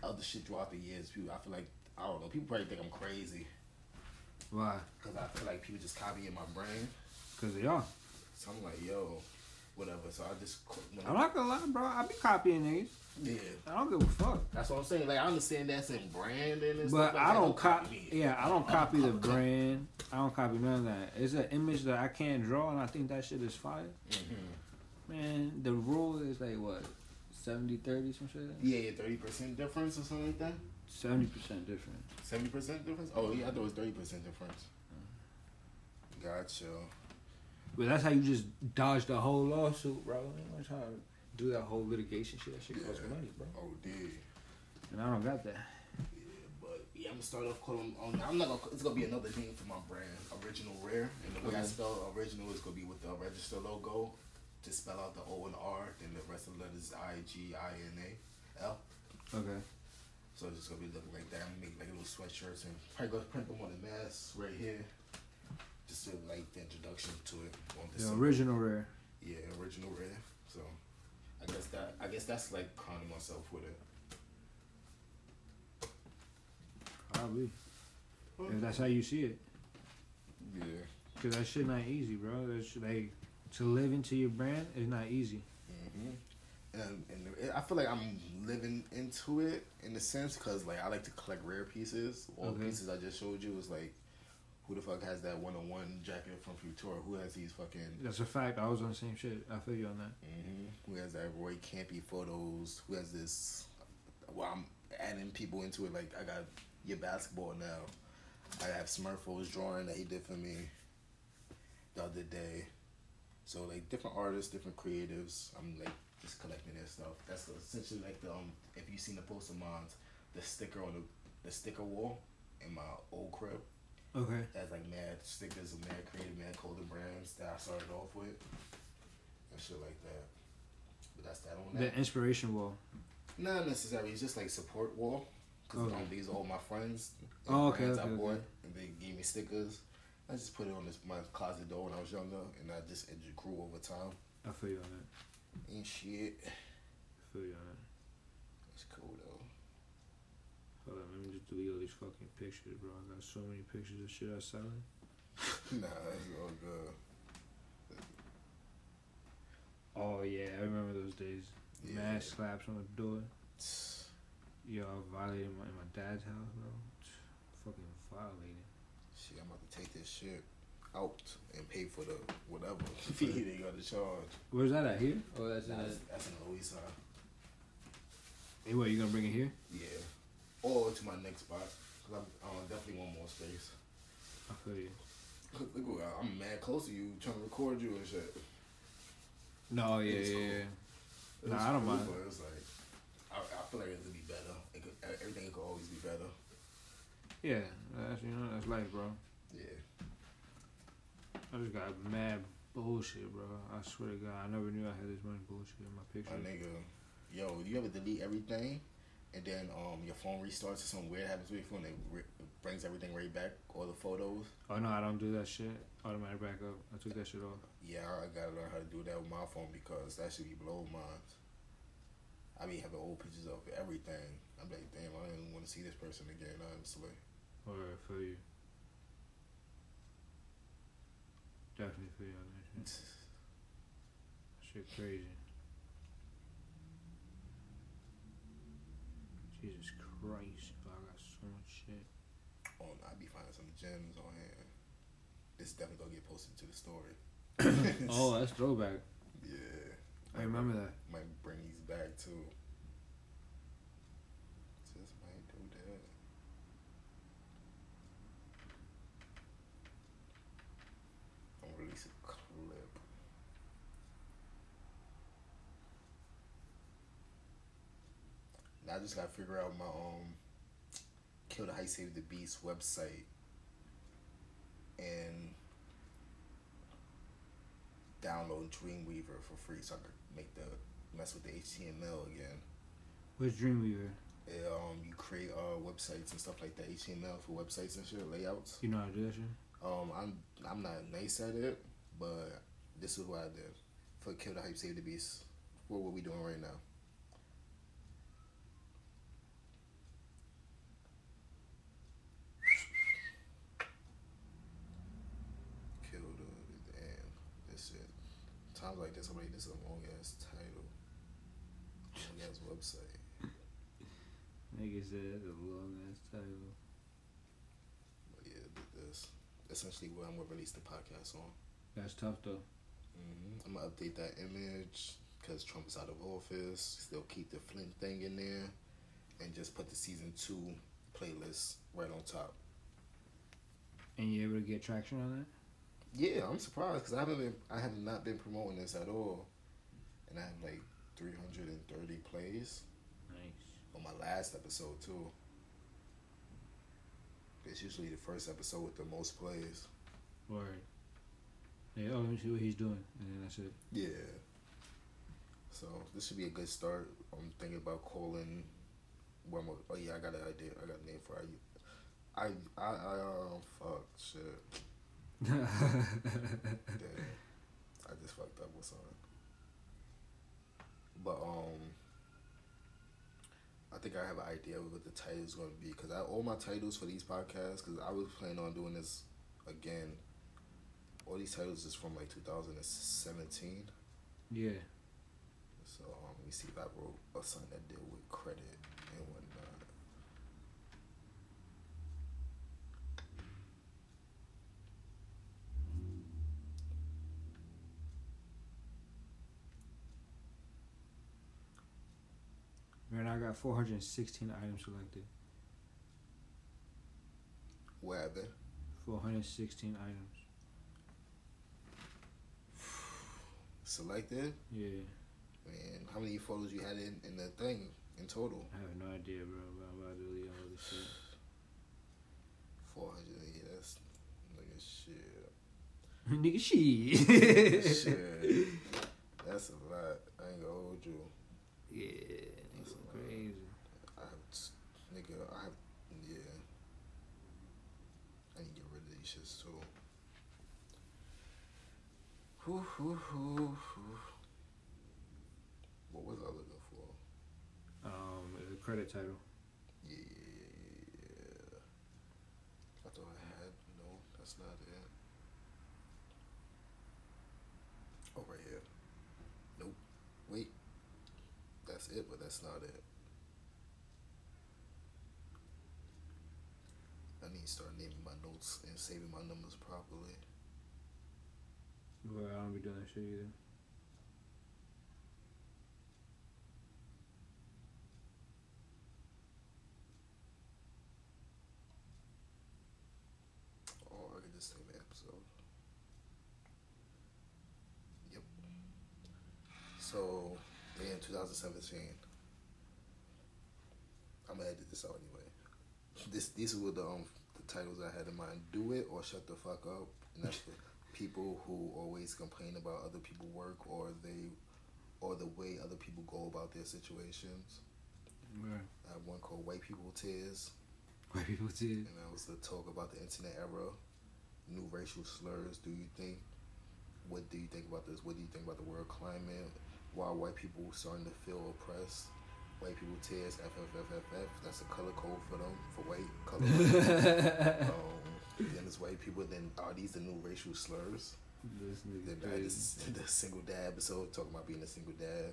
other shit throughout the years. People, I feel like I don't know. People probably think I'm crazy Why? because I feel like people just copying my brain. Because they are. So I'm like, yo, whatever. So I just I'm not gonna lie, bro. I be copying niggas. Yeah. I don't give a fuck. That's what I'm saying. Like I understand that's in branding and But stuff like I that. don't copy. me. Yeah, I don't copy the brand. I don't copy none of that. It's an image that I can't draw, and I think that shit is fire. Mhm. Man, the rule is like what, 70 30 some shit. Yeah, yeah, thirty percent difference or something like that. Seventy percent difference. Seventy percent difference. Oh yeah, I thought it was thirty percent difference. Gotcha. But that's how you just dodge the whole lawsuit, bro. You ain't trying to do that whole litigation shit. That shit costs money, bro. Oh, did. And I don't got that. Yeah, but yeah, I'm gonna start off calling. On, I'm not gonna. It's gonna be another name for my brand, Original Rare. And the way I spell original is gonna be with the register logo. To spell out the O and R, then the rest of the letters I G I N A L. Okay. So it's just gonna be looking like that. I'm gonna make like little sweatshirts and probably gonna print them on the mask right here. Just to like the introduction to it on The this. original rare. Yeah, original rare. So I guess that I guess that's like crowning myself with it. Probably. If that's how you see it. Yeah. Cause that shit not easy, bro. That shit, like to live into your brand is not easy. hmm And, and I feel like I'm living into it in a sense because like I like to collect rare pieces. All the pieces I just showed you was like, who the fuck has that one on one jacket from Futura? Who has these fucking? That's a fact. I was on the same shit. I feel you on that. hmm Who has that Roy Campy photos? Who has this? Well, I'm adding people into it. Like I got your basketball now. I have Smurfo's drawing that he did for me the other day. So like different artists, different creatives. I'm like just collecting their stuff. That's essentially like the um if you seen the poster mine, the sticker on the the sticker wall in my old crib. Okay. That's like mad stickers of mad creative, mad clothing brands that I started off with and shit like that. But that's that on that. The inspiration wall. Not necessarily. It's just like support wall. Cause Okay. um, these are all my friends. Oh, okay, brands okay, I bought, okay. and they gave me stickers. I just put it on this my closet door when I was younger, and I just it just grew over time. I feel you on that. Ain't shit. I feel you on that. It's cool though. Hold on, let me just delete all these fucking pictures, bro. I got so many pictures of shit I selling. nah, it's all good. Oh yeah, I remember those days. Yeah. Mad slaps on the door. Yo, I violated my, in my dad's house, bro. Fucking violated. Shit, I'm about to take this shit out and pay for the whatever fee they got to charge. Where's that at? Here? Oh, that's in Nah, that. that's, that's in the East Hey, what? You gonna bring it here? Yeah. Or to my next spot. Cause I'm, um, definitely want more space. I feel you. Look, I'm mad close to you, trying to record you and shit. No, yeah, yeah, cool. yeah. Nah, I don't cool, mind. But it's like, I, I feel like it could be better. It could, everything could always be better. Yeah, that's you know that's life, bro. Yeah. I just got mad bullshit, bro. I swear to God, I never knew I had this much bullshit in my My nigga, yo, you ever delete everything and then um your phone restarts or something weird happens with your phone and it re- brings everything right back, all the photos? Oh no, I don't do that shit. Automatic backup. I took that shit off. Yeah, I gotta learn how to do that with my phone because that should be blowing minds. I be having old pictures of everything. I'm like, damn, I don't even want to see this person again, honestly. Or I feel you. Definitely feel you on that shit. Shit crazy. Jesus Christ, bro, I got so much shit. Oh, no, I be finding some gems on here. This definitely gonna get posted to the story. Oh, that's throwback. yeah. I remember that. Might bring these back too. Just might do that. I'm gonna release a clip. Now I just gotta figure out my um Kill the Hype Save the Beast website and download Dreamweaver for free so I can make the mess with the HTML again. Where's Dreamweaver? And, um, you create uh websites and stuff like that, HTML for websites and shit, layouts. You know how to do that shit? Um, I'm I'm not nice at it, but this is what I did for Kill the Hype, Save the Beast. What what we doing right now? shit. Times like this, I'm like, this is a long ass title, long ass website. Nigga said a long ass title. But yeah, that's essentially what I'm gonna release the podcast on. That's tough though. Mm-hmm. I'm gonna update that image because Trump's out of office. Still keep the Flint thing in there, and just put the season two playlist right on top. And you able to get traction on that? Yeah, I'm surprised because I haven't been, I have not been promoting this at all, and I have like 330 plays Nice. on my last episode too. It's usually the first episode with the most plays. Word. Yeah, oh, let me see what he's doing, and then that's it. Yeah. So this should be a good start. I'm thinking about calling. One more. Oh yeah, I got an idea. I got a name for you. I I I um fuck shit. Damn. I just fucked up with something. But um, I think I have an idea of what the title is going to be because I all my titles for these podcasts because I was planning on doing this again. All these titles is from like 2017. yeah. So um, let me see if I wrote a something that deal with credit and whatnot. Right now I got 416 items selected. Where have they? 416 items. Selected. Yeah. Man, how many photos you had in, in the thing in total? I have no idea, bro, I'm about to delete all this shit. 400. Yeah, that's nigga shit. Nigga, shit. shit. That's a lot. I ain't gonna hold you. yeah, That's nigga, a lot. crazy. I have, t- nigga, I have, yeah. I need to get rid of these shits too. Whew, whew, whew. What was I looking for? Um, the credit title. Yeah. I thought I had, no, that's not it. Oh, right here. Nope. Wait. That's it, but that's not it. I need to start naming my notes and saving my numbers properly. Well, I don't be doing that shit either. Name the episode. Yep. So, in 2017, I'm gonna edit this out anyway. This these were the um the titles I had in mind: "Do It" or "Shut the Fuck Up." And that's people who always complain about other people work or they or the way other people go about their situations. Right. I have one called "White People Tears." White people Tears. And that was the talk about the internet era, new racial slurs. Do you think? What do you think about this? What do you think about the world climate? Why are white people starting to feel oppressed? White people tears FFFFF. That's a color code for them for white color. um, then it's white people. Then are these the new racial slurs? This Then nigga I the single dad episode talking about being a single dad.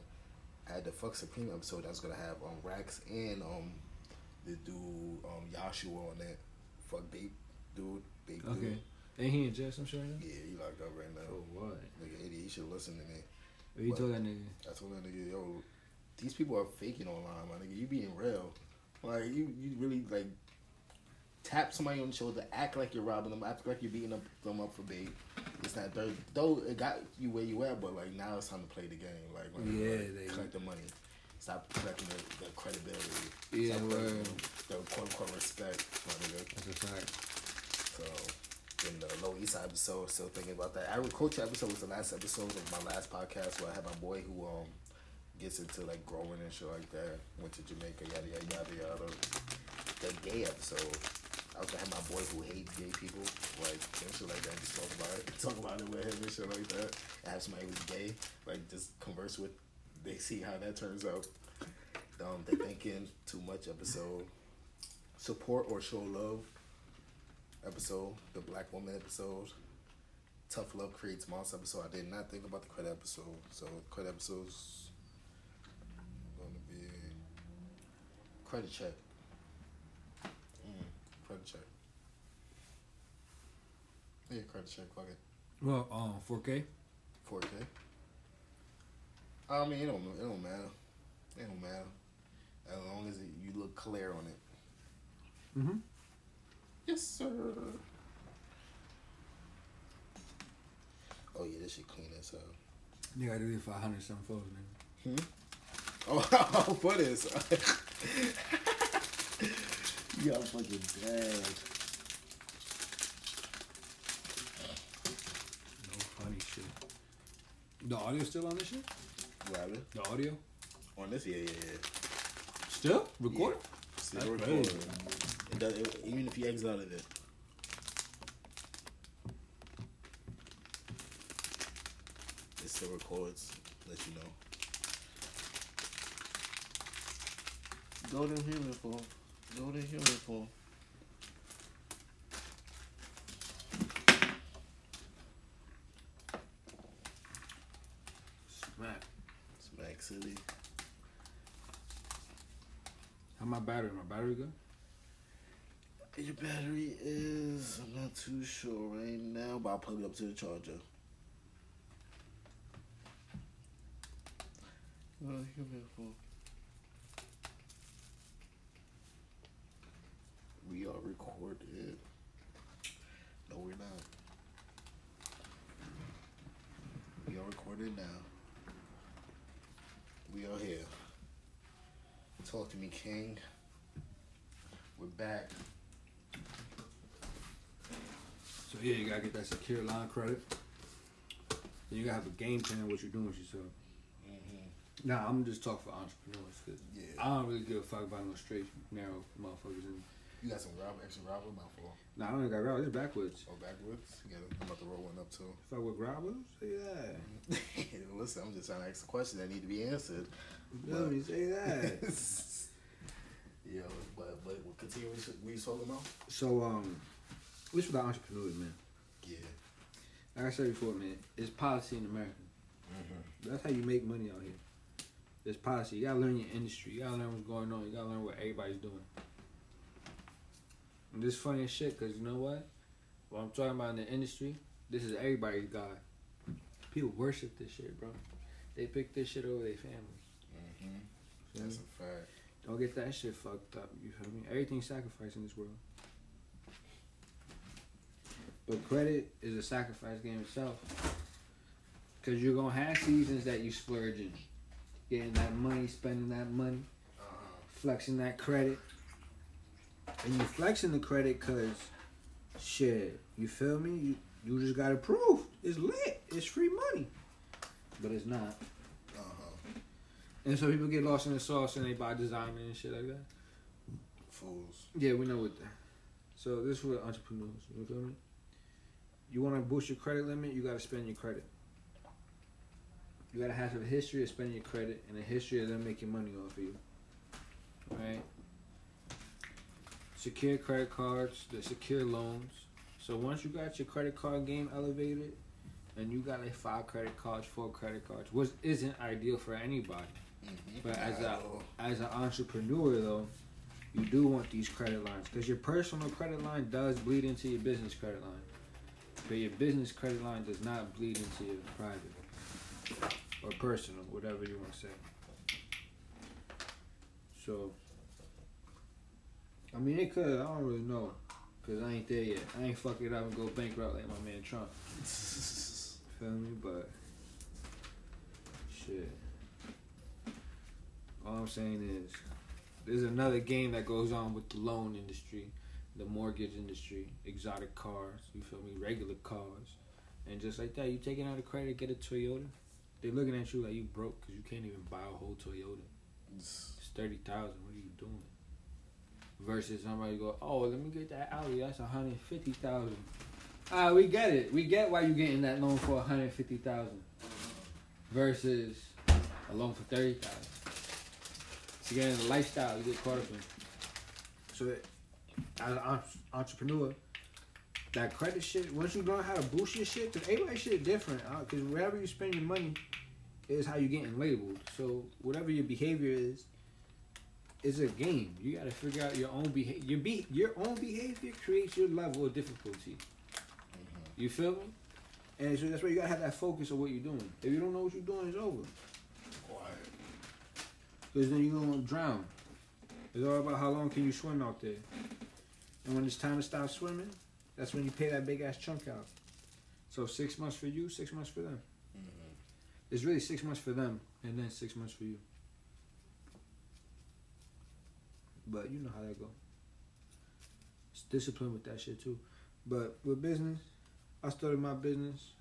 I had the fuck supreme episode that was gonna have um Rax and um the dude um Yashua on that fuck babe dude babe Okay. dude. Ain't he in jail some shit right now? Yeah, he locked up right now. For what? Nigga, idiot, you should listen to me. What you told that nigga? I told that nigga, yo, these people are faking online, my nigga. You being real. Like you, you really like tap somebody on the shoulder, act like you're robbing them, act like you're beating up, them up for bait. It's not though, though it got you where you at, but like now it's time to play the game. Like, nigga, Yeah, like, they- collect the money. Stop collecting the, the credibility. Yeah, Stop collecting word. the quote unquote respect. That's a fact. So, in the Low East Side episode, still thinking about that. Agriculture episode was the last episode of my last podcast where I had my boy who um gets into like growing and shit like that. Went to Jamaica, yada yada yada yada. The gay episode, I gonna have my boy who hates gay people, like and shit like that. Just talk about it, talk about it with him and shit like that. And have somebody who's gay, like just converse with. They see how that turns out. Um, they thinking too much episode. Support or show love episode, the black woman episode, tough love creates monster episode. I did not think about the credit episode, so credit episodes to be credit check. Credit check. Yeah, credit check. Fuck it. Well, um, 4K. 4K. I mean, it don't it don't matter. It don't matter as long as it, you look clear on it. Mm-hmm. Yes, sir. Oh yeah, this shit clean as hell. Nigga, I did it for 100 some folks, nigga. Hmm? Oh, for this. you got fucking bad. No funny shit. The audio still on this shit? Rabbit. The audio? On this, yeah, yeah, yeah. Still? Recording? Still That's recording. crazy. It does, it, even if you exit out of it. It still records. Let you know. Go to human form. Go to human form. Smack. Smack City. How my battery? My battery good? Your battery is, I'm not too sure right now, but I'll plug it up to the charger. Go to human form. We are recorded. No, we're not. We are recorded now. We are here. Talk to me, King. We're back. So yeah, you gotta get that secure line credit. Then you gotta have a game plan what you're doing with yourself. Mm-hmm. Nah, I'm just talking for entrepreneurs because Yeah. I don't really give a fuck about no straight narrow motherfuckers. And You got some rubber, extra rubber, my fault. nah, I don't even got gravel. It's backwards. Oh, backwards. You got I'm about to roll one up too. Fuck with gravel? Say that. Listen, I'm just trying to ask a question that need to be answered. You feel me? Say that. Yo, but but we'll continue. What we was talking about? so um, what's for the entrepreneurs, man? Yeah. Like I said before, man, it's policy in America. Mm-hmm. That's how you make money out here. It's policy. You gotta learn your industry. You gotta learn what's going on. You gotta learn what everybody's doing. And this funny as shit, cause you know what? What I'm talking about in the industry, this is everybody's God. People worship this shit, bro. They pick this shit over their family. Mm-hmm. That's a fact. Don't get that shit fucked up. You feel me? Everything's sacrificed in this world. But credit is a sacrifice game itself. Cause you're gonna have seasons that you splurging, getting that money, spending that money, Uh-huh. flexing that credit, and you flexing the credit cause shit. You feel me? You you just got to prove it's lit. It's free money, but it's not. And so people get lost in the sauce and they buy designer and shit like that. Fools. Yeah, we know what that. So this is for entrepreneurs. You feel me? You want to boost your credit limit, you got to spend your credit. You got to have a history of spending your credit and a history of them making money off of you. Right? Secure credit cards, the secure loans. So once you got your credit card game elevated, and you got like five credit cards, four credit cards, which isn't ideal for anybody. Mm-hmm. But as a as an entrepreneur though, you do want these credit lines because your personal credit line does bleed into your business credit line, but your business credit line does not bleed into your private or personal, whatever you want to say. So, I mean, it could. I don't really know because I ain't there yet. I ain't fuck it up and go bankrupt like my man Trump. Feel me? But shit. All I'm saying is, there's another game that goes on with the loan industry, the mortgage industry, exotic cars. You feel me? Regular cars, and just like that, you taking out a credit, get a Toyota. They're looking at you like you broke because you can't even buy a whole Toyota. It's thirty thousand. What are you doing? Versus somebody go, oh, let me get that Audi. That's hundred fifty thousand. Ah, we get it. We get why you getting that loan for hundred fifty thousand. Versus a loan for thirty thousand. So getting the lifestyle you get caught up in. So as an entrepreneur, that credit shit. Once you learn how to boost your shit, cause everybody shit different. uh, Cause wherever you spend your money is how you getting labeled. So whatever your behavior is, it's a game. You got to figure out your own behavior. Your be your own behavior creates your level of difficulty. Mm-hmm. You feel me? And so that's why you gotta have that focus of what you're doing. If you don't know what you're doing, it's over. Because then you're gonna drown. It's all about how long can you swim out there. And when it's time to stop swimming, that's when you pay that big ass chunk out. So six months for you, six months for them. Mm-hmm. It's really six months for them, and then six months for you. But you know how that go. It's discipline with that shit too. But with business, I started my business.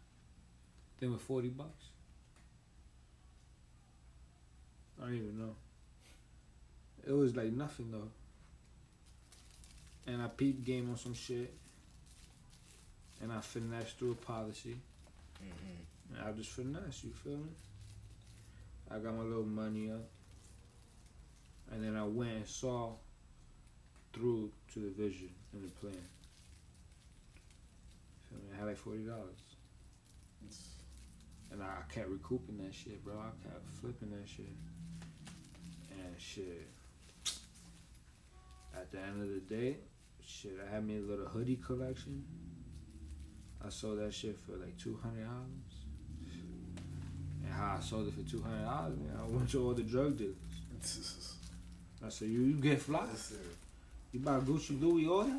Then with forty bucks. I don't even know. It was like nothing though. And I peeped game on some shit. And I finessed through a policy. Mm-hmm. And I just finesse, you feel me? I got my little money up. And then I went and saw through to the vision and the plan. Feel me? I had like forty dollars. And I kept recouping that shit, bro. I kept flipping that shit. And shit. At the end of the day, shit, I had me a little hoodie collection. I sold that shit for like two hundred dollars. And how I sold it for two hundred dollars, man, I went to all the drug dealers. I said, you, you get fly? Listen, You buy Gucci Louis order?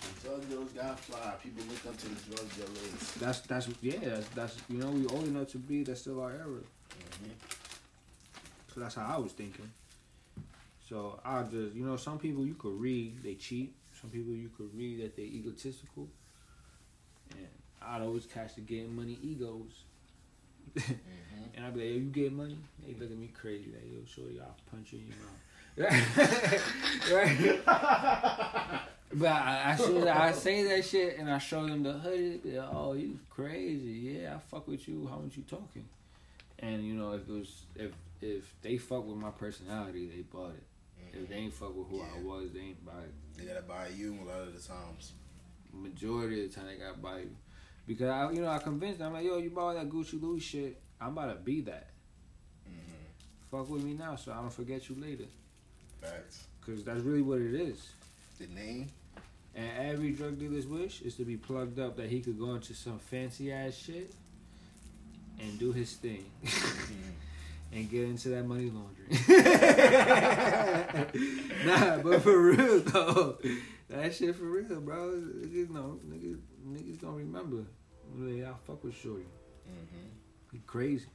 the drug dealers got fly. People look up to the drug dealers. That's that's yeah, that's, that's you know, we old enough to be, that's still our era. Mm-hmm. So that's how I was thinking. So I just, you know, some people you could read they cheat. Some people you could read that they egotistical. And I'd always catch the getting money egos. Mm-hmm. And I'd be like, yo, you get money? They look at me crazy. Like, yo, shorty, I'll punch you in your mouth. right? but I, I, should, I say that shit and I show them the hoodie. Like, oh, you crazy. Yeah, I fuck with you. How much you talking? And, you know, if it was, if if they fuck with my personality, they bought it. If they ain't fuck with who I was, they ain't buy it. They gotta buy you a lot of the times. Majority of the time, they gotta buy you. Because, I, you know, I convinced them, I'm like, yo, you bought that Gucci Louis shit. I'm about to be that. Mm-hmm. Fuck with me now so I don't forget you later. Facts. Because that's really what it is. The name. And every drug dealer's wish is to be plugged up that he could go into some fancy ass shit and do his thing and get into that money laundering. nah, but for real though, that shit for real, bro. Niggas know, niggas, niggas don't remember. Like, I fuck with Shorty. Mm-hmm. He crazy.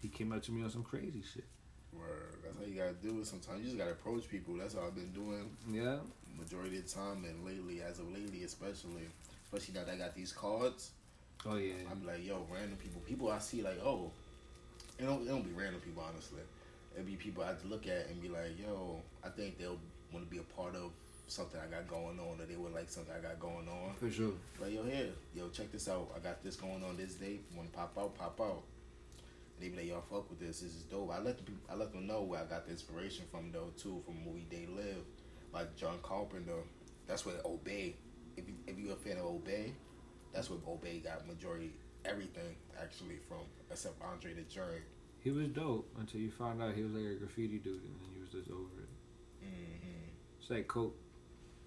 He came up to me on some crazy shit. Word. That's how you gotta do it. Sometimes you just gotta approach people. That's how I've been doing Yeah. majority of the time, and lately, as of lately, especially, especially now that I got these cards. Oh yeah. I'm like, yo, random people. People I see like, oh, it don't, it don't be random people, honestly. It'd be people I'd look at and be like, yo, I think they'll want to be a part of something I got going on, or they would like something I got going on. For sure. Like, yo, here, yo, check this out. I got this going on this day. Want to pop out? Pop out. They be like, yo, fuck with this. This is dope. I let the people, I let them know where I got the inspiration from, though, too, from the movie They Live, like John Carpenter. That's where Obey. If you if you a fan of Obey, that's what Obey got majority everything actually from, except Andre the Giant. He was dope until you found out he was like a graffiti dude, and then you was just over it. Mm-hmm. It's like Coke.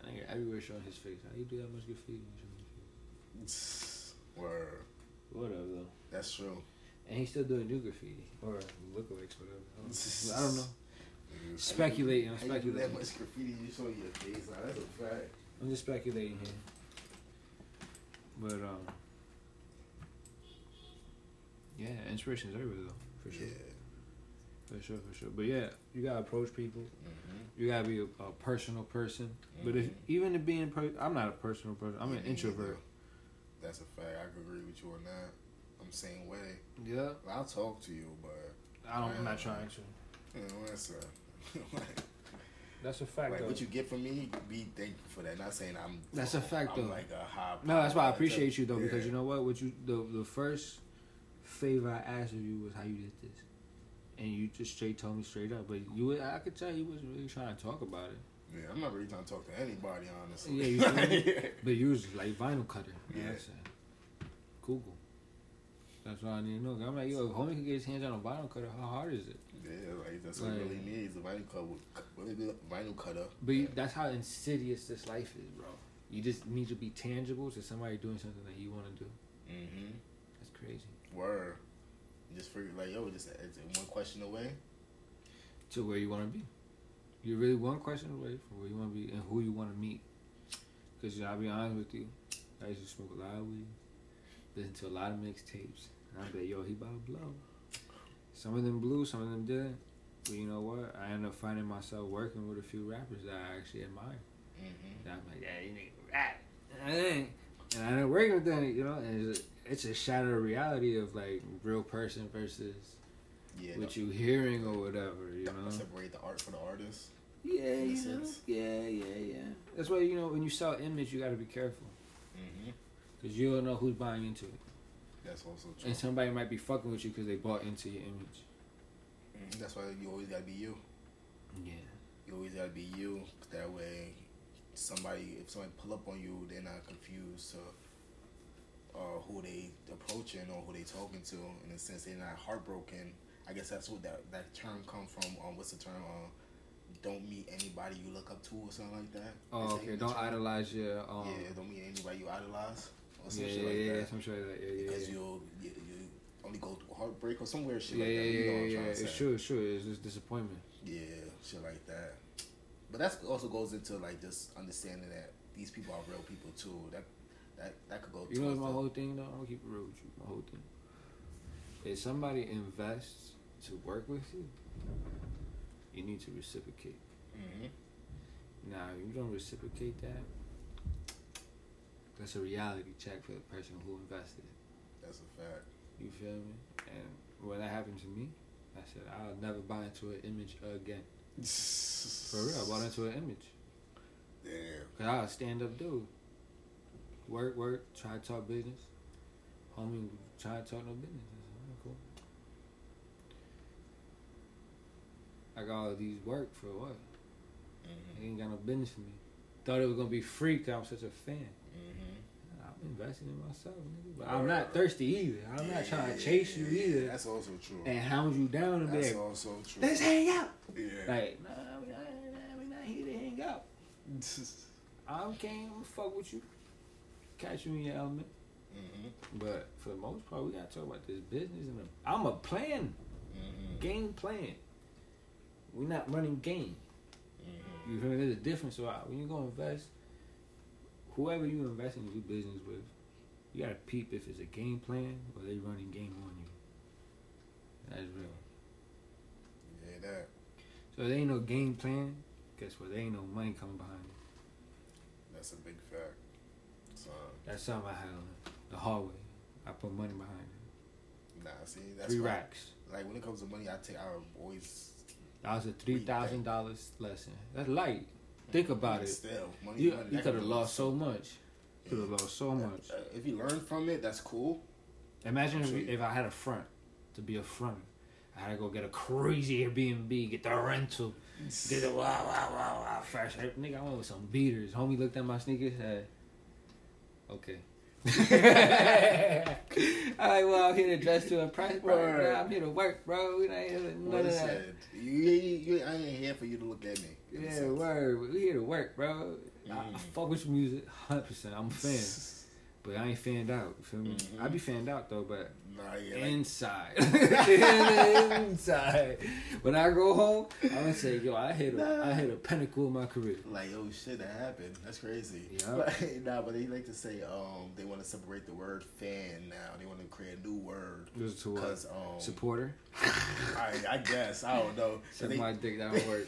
I think everywhere showing his face. How you do that much graffiti? and showing his face? Word. Whatever though. That's true. And he's still doing new graffiti or lookalikes, whatever. I don't know. I don't know. Speculating, I'm do that much graffiti you show your face? Now, that's a fact. I'm just speculating here. But um, yeah, inspiration is everywhere though, for sure, Yeah. for sure, for sure. But yeah, you gotta approach people. Mm-hmm. You gotta be a, a personal person. But if Mhm. even to being, per- I'm not a personal person. I'm an introvert. That's a fact. I can agree with you on that. I'm the same way. Yeah, I'll talk to you, but I don't. I'm not trying to. you know that's a like, That's a fact like though. what you get from me. Be thankful for that. Not saying I'm. That's a fact, I'm though. like a high. No, that's why I power appreciate you though yeah. because you know what? What you the the first favor I asked of you was how you did this, and you just straight told me straight up. But you, I could tell you wasn't really trying to talk about it. Yeah, I'm not really trying to talk to anybody, honestly. Yeah, you feel me? But you was like vinyl cutter. You know I'm Yeah. Google. That's what I need to know. I'm like, yo, if homie can get his hands on a vinyl cutter, how hard is it? Yeah, like That's what it really needs. A vinyl cutter. Vinyl cutter. But you, that's how insidious this life is, bro. You just need to be tangible to somebody doing something that you want to do. Mm-hmm. That's crazy. Word. Just figure like yo, just one question away. To where you want to be. You're really one question away from where you want to be and who you want to meet. Because I'll be honest with you, I used to smoke a lot of weed, listen to a lot of mixtapes. And I'd be like, yo, he about to blow. Some of them blew, some of them didn't. But you know what? I ended up finding myself working with a few rappers that I actually admire. Mm-hmm. And I'm like, yeah, you nigga rap. And I ain't. And I didn't work with them, you know, and it's a, it's a shadow reality of like real person versus Yeah. what no, you hearing or whatever, you know. separate the art from the artist. Yeah, you know. Yeah, yeah, yeah. That's why you know when you sell image, you got to be careful Mm-hmm. because you don't know who's buying into it, That's also true. and somebody might be fucking with you because they bought into your image. Mhm. That's why you always gotta be you. Yeah. You always gotta be you. That way, somebody if somebody pull up on you, they're not confused to uh, who they approaching or who they talking to. In a sense, they're not heartbroken. I guess that's what that that term come from. Um, what's the term? Uh, don't meet anybody you look up to or something like that. Oh, okay. Don't term? idolize your. Um, yeah, don't meet anybody you idolize or some yeah, shit yeah, like yeah, that. Some shit like that. Yeah, yeah, because yeah. you'll you, you only go through heartbreak or somewhere shit yeah, like yeah, that. You know yeah, what I'm yeah. It's true, it's true. It's just disappointment. Yeah, shit like that. But that also goes into like just understanding that these people are real people too. That that that could go. You know my the- whole thing though? I'm gonna keep it real with you. My whole thing. If somebody invests to work with you, you need to reciprocate. Mhm. Now, if you don't reciprocate that, that's a reality check for the person who invested. That's a fact. You feel me? And when that happened to me, I said I'll never buy into an image again. For real, I bought into an image. Damn. Cause I was a stand up dude. Work, work, try to talk business. Homie, try to talk no business. I said, "Alright, cool. I got all these work for what? Mhm. They ain't got no business for me. Thought it was gonna be free cause I'm such a fan. Mhm. I'm investing in myself, nigga. But I'm not thirsty either. I'm not trying to Yeah, chase you yeah, either That's also true. and hound you down and be That's like, also true. let's hang out. Yeah. Like, nah, we not, we not here to hang out. I can't fuck with you. Catch you in your element. Mhm. But for the most part, we gotta talk about this business and the, I'm a plan, Mhm. game plan. We're not running game. Mhm. You feel me? There's a difference. So I- when you go invest, whoever you invest in to do business with, you gotta peep if it's a game plan or they running game on you. That's real. Yeah, that. So there ain't no game plan, guess what? There ain't no money coming behind it. That's a big fact. So, That's something I had on the hallway. I put money behind it. nah, see, that's Three why- racks. Like when it comes to money, I take. I always. That was a three thousand dollars lesson. That's light. Think about it. Still, money. You, money you could have lost so much. Could have lost so much. Uh, if you learn from it, that's cool. Imagine if, if I had a front to be a front. I had to go get a crazy Airbnb, get the rental, get the wow wow wow wow fresh. Nigga, I went with some beaters. Homie looked at my sneakers, said, "Okay." I well, I'm here to dress to impress, bro. Nah, I'm here to work, bro. We not here to none of that. You, you, you, I ain't here for you to look at me. Yeah, word. We here to work, bro. I, I Mhm. fuck with your music, hundred percent. I'm a fan, but I ain't fanned out. You feel me? Mhm. I be fanned out though, but Nah, yeah, like, inside, inside. When I go home, I'm gonna say, yo, I hit a, I hit a pinnacle of my career. like, oh shit, that happened. That's crazy. Yeah. But, nah, but they like to say um they want to separate the word fan now. They want to create a new word. Just to what? Cause um, Supporter. I, I guess I don't know. My dick. That don't work.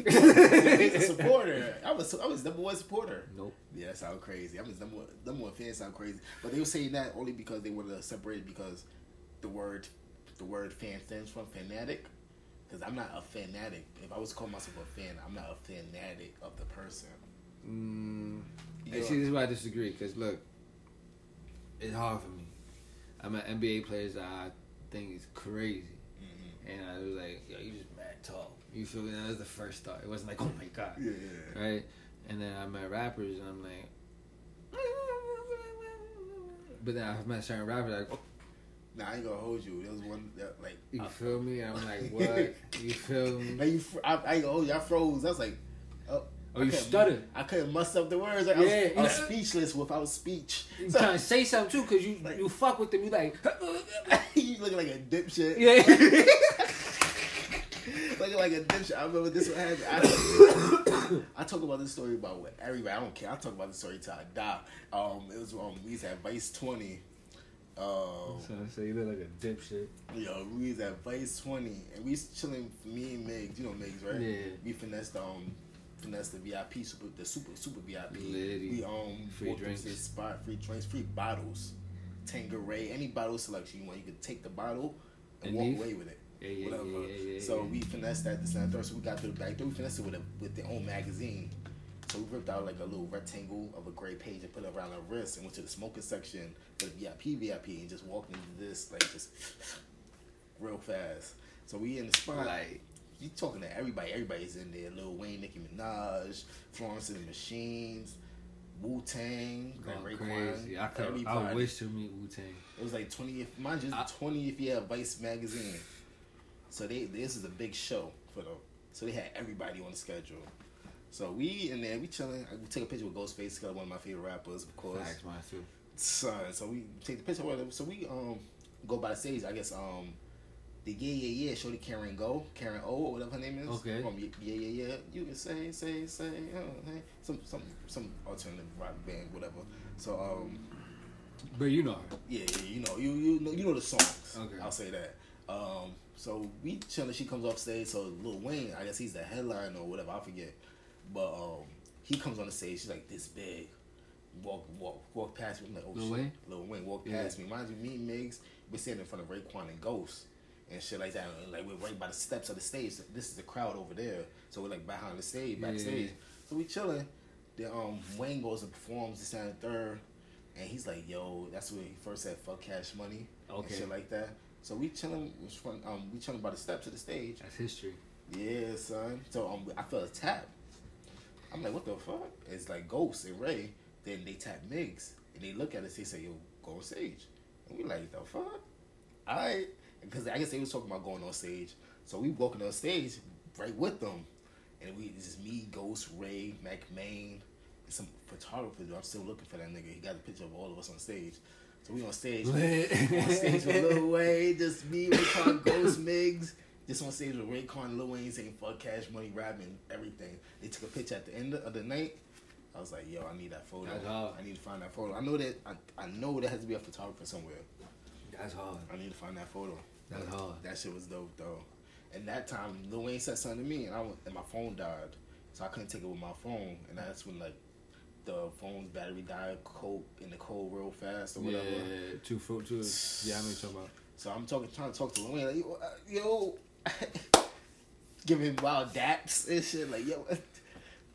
He's a supporter. I was I was number one supporter. nope. Yeah, that sound crazy. I was number one, number one fan sound crazy. But they were saying that only because they wanted to separate it because the word the word fan stems from fanatic. Because I'm not a fanatic. If I was calling myself a fan, I'm not a fanatic of the person. Mm, Yeah. and see, this is why I disagree. Cause look, it's hard for me. I'm an NBA player that I think is crazy. Mhm. And I was like, yo, you just mad tall. You feel me? That was the first thought. It wasn't like, oh my god. Yeah, yeah, Right? And then I met rappers and I'm like, but then I've met certain rappers like, Nah, I ain't gonna hold you. There was one that like. You I, feel me? I'm like, what? you feel me? like you, fr- I, I ain't gonna hold you. I froze. I was like, oh. Oh, I you stuttered. I couldn't muster up the words. Like, I Yeah, was, I was you know- speechless without speech. You So- trying to say something too, cause you Like- you fuck with them. You like, you looking like a dipshit. yeah. looking like a dipshit. I remember this one happened. I, I talk about this story about what everybody. I don't care. I talk about this story till I die. Um, it was um, we was at Vice Twenty. Um, So, you look like a dipshit. Yo, we was at Vice Twenty, and we was chilling. Me and Migs, you know Migs, right? Yeah. We finessed um, finessed the VIP super, the super super VIP. Litty. We um, Free drinks. this spot, free drinks, free bottles, Tanqueray, any bottle selection you want. You could take the bottle and, And walk leave? away with it. Yeah, yeah, whatever. yeah, so we finessed that this and that third. So we got to the back door. We finessed it with a with their own magazine. So we ripped out like a little rectangle of a gray page and put it around our wrist and went to the smoking section for the VIP VIP and just walked into this like just real fast. So we in the spot. Like, you talking to everybody. Everybody's in there. Lil Wayne, Nicki Minaj, Florence and the Machines, Wu Tang, like Raekwon. crazy. I could. I wish to meet Wu Tang. It was like 20th, mind you, I- it's the 20th year Vice magazine. So they this is a big show for them. So they had everybody on the schedule. So we in there, we chilling. I take a picture with Ghostface, one of my favorite rappers, of course. Facts, mine too. Son, so we take the picture with him. So we um go by the stage. I guess um the yeah yeah yeah Shorty Karen Go Karen O or whatever her name is. Okay. From yeah yeah yeah. You can say say say uh, hey. some some some alternative rock band whatever. So um But you know her. yeah, yeah, you know, you you know, you know the songs. Okay. I'll say that. Um, so we chilling. She comes off stage. So Lil Wayne, I guess he's the headline or whatever. I forget. But um, he comes on the stage. She's like this big. Walk, walk, walk past me. I'm like, oh Lil shit. Wayne? Lil Wayne walk Yeah. past me. Mind you, me and Migs, we're standing in front of Raekwon and Ghost and shit like that. And, like we're right by the steps of the stage. This is the crowd over there. So we're like behind the stage, Yeah. backstage. So we chilling. Then um, Wayne goes and performs the stand third. And he's like, "Yo, that's when he first said fuck Cash Money Okay. and shit like that." So we chilling, was um, we chilling by the steps of the stage. That's history. Yeah, son. So um, I felt a tap. I'm like, "What the fuck?" It's like Ghost and Ray. Then they tap Migs, and they look at us. They say, "Yo, go on stage." And we like, "The fuck?" All right, because I guess they was talking about going on stage. So we walking on stage right with them, and we it's just me, Ghost, Ray, Mac Main, and some photographer. I'm still looking for that nigga. He got a picture of all of us on stage. So we on stage, on stage with Lil Wayne, just me, Raekwon, Ghost, Migs. Just on stage with Raekwon, Lil Wayne saying "fuck Cash Money," rapping everything. They took a picture at the end of the night. I was like, "Yo, I need that photo. That's hard. I need to find that photo. I know that I, I know there has to be a photographer somewhere. That's hard. I need to find that photo. That's hard. That shit was dope though. And that time, Lil Wayne said something to me, and I went, and my phone died, so I couldn't take it with my phone. And that's when like the phone's battery died cold in the cold real fast or whatever. Yeah, two two. Yeah, I know you're talking about. So I'm talking, trying to talk to Lil Wayne, like, yo, uh, yo giving wild daps and shit, like, yo,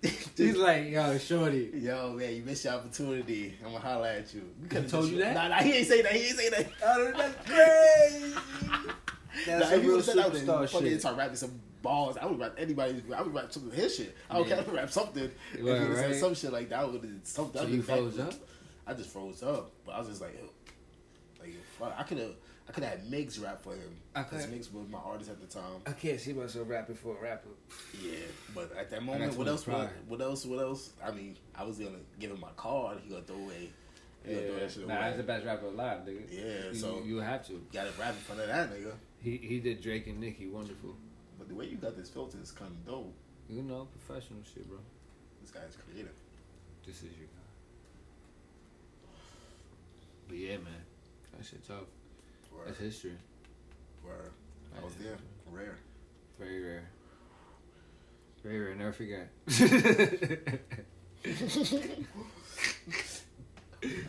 He's like, yo, shorty. yo, man, you missed your opportunity. I'm gonna holler at you. could've told you that? Nah, nah, he ain't say that. He ain't say that. Oh, that's crazy. That's Nah, if he real would've said that, then superstar fucking shit. start rapping some balls. I would rap anybody's. I would rap some of his shit. I don't Yeah. care. I would rap something. if Right, would have said right. some shit like that, I would have something. So you back- froze up? I just froze up, but I was just like, yo, like fuck. I could have. I could have had Migs rap for him. I Because Migs was my artist at the time. I can't see myself rapping for a rapper. Yeah, but at that moment, what else? What, what else? What else? I mean, I was gonna give him my card. He gonna throw away. Gonna throw that shit nah, away. that's the best rapper alive, nigga. Yeah, you, so- you have to. Got to rap in front of that nigga. He he did Drake and Nicki wonderful. But the way you got this filter is kind of dope. You know, professional shit, bro. This guy's creative. This is your guy. But yeah, man, that shit tough. Word. That's history. Word. I was there. Rare. Very rare. Very rare. Never forget.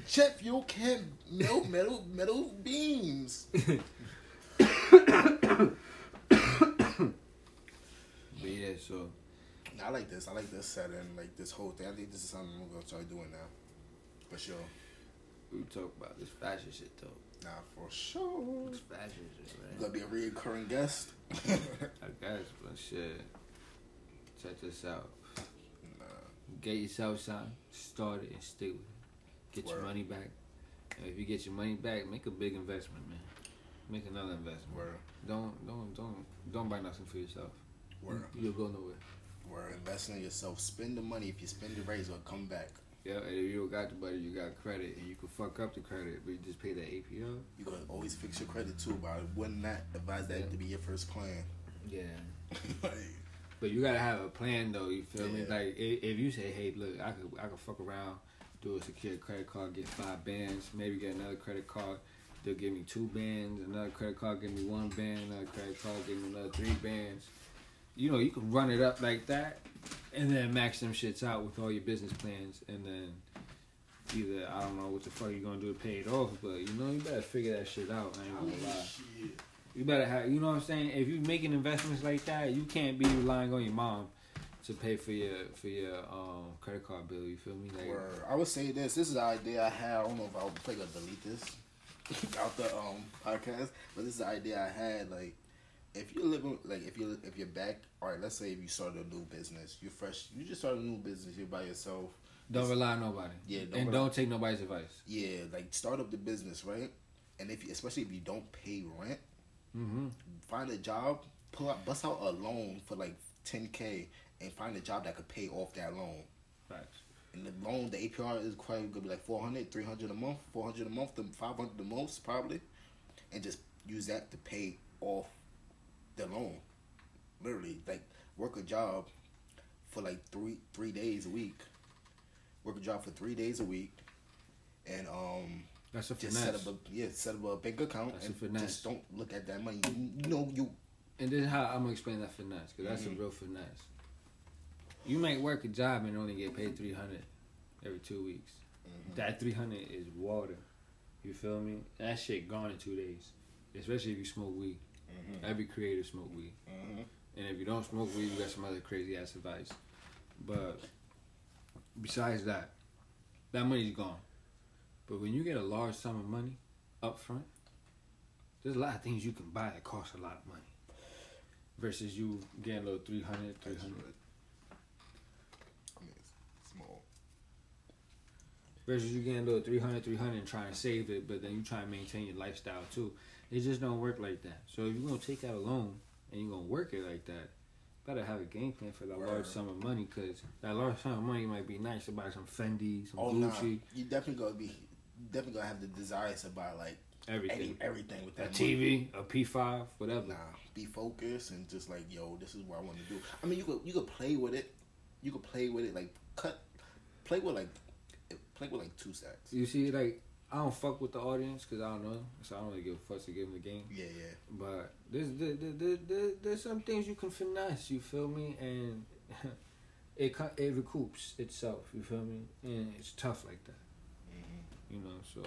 Jet fuel can melt metal metal beams. But yeah, so I like this. I like this setting. Like this whole thing. I think this is something we're gonna start doing now. For sure. we talk about this fashion shit though. Nah, for sure. This fashion shit, You man. gonna be a reoccurring guest? I guess, but shit. Check this out. nah. Get yourself something, start it, and stick with it. Get your money back. And if you get your money back, make a big investment, man. Make another investment. Word. Don't don't don't don't buy nothing for yourself. Word. You, you'll go nowhere. Word. Investing in yourself. Spend the money. If you spend it right, it's gonna come back. Yeah, and if you don't got the money, you got credit, and you can fuck up the credit, but you just pay that APR. You gotta always fix your credit too. But I would not advise that Yeah. to be your first plan. Yeah. like, But you gotta have a plan though. You feel me? Like if, if you say, "Hey, look, I could I could fuck around, do a secured credit card, get five bands, maybe get another credit card. They'll give me two bands. Another credit card give me one band. Another credit card give me another three bands. You know, you can run it up like that, and then max them shits out with all your business plans, and then either I don't know what the fuck you're gonna do to pay it off, but you know you better figure that shit out. I ain't gonna lie. shit. You better have, you know what I'm saying? If you're making investments like that, you can't be relying on your mom to pay for your for your um credit card bill. You feel me? Like, Word. I would say this. This is the idea I had. I don't know if I'll play or delete this out the um podcast, but this is the idea I had. Like, if you're living, like, if you if you're back, all right. Let's say if you started a new business, you're fresh. You just started a new business. You're by yourself. don't rely on nobody. Yeah, don't and rely- don't take nobody's advice. Yeah, like start up the business, right? And if you, especially if you don't pay rent, Mm-hmm. find a job, pull out, bust out a loan for like 10k, and find a job that could pay off that loan. Facts. And the loan, the APR is quite gonna be like 400, 300 a month, 400 a month, to 500 the most probably, and just use that to pay off the loan. Literally, like work a job for like three three days a week. Work a job for three days a week, and um That's a just set up a yeah set up a bank account That's and finesse. just don't look at that money. You, you know you and this is how I'm gonna explain that finesse, because that's Mhm. a real finesse. You might work a job and only get paid three hundred every two weeks. That three hundred is water. You feel me? That shit gone in two days. Especially if you smoke weed. Every creator smoke weed. Mhm. And if you don't smoke weed, you got some other crazy ass advice. But besides that, that money's gone. But when you get a large sum of money up front, there's a lot of things you can buy that cost a lot of money. Versus you getting a little 300, 300. I mean, small. Versus you getting a little 300, 300 and trying to save it, but then you try to maintain your lifestyle too. It just don't work like that. So if you're going to take out a loan and you're going to work it like that, better have a game plan for that large sum of money because that large sum of money might be nice to buy some Fendi, some Oh Gucci, you definitely gonna be definitely gonna have the desires to buy like everything. any, everything with a that money. TV, a P5, whatever. Nah, be focused and just like yo, this is what I want to do. I mean, you could you could play with it. You could play with it like cut, play with like play with like two sacks. You see, like, I don't fuck with the audience because I don't know. So I don't really give a fuck to give them the game. Yeah, yeah. But there's there, there, there, there, there's some things you can finesse. You feel me? And it it recoups itself. You feel me? And it's tough like that. Mm-hmm. You know. So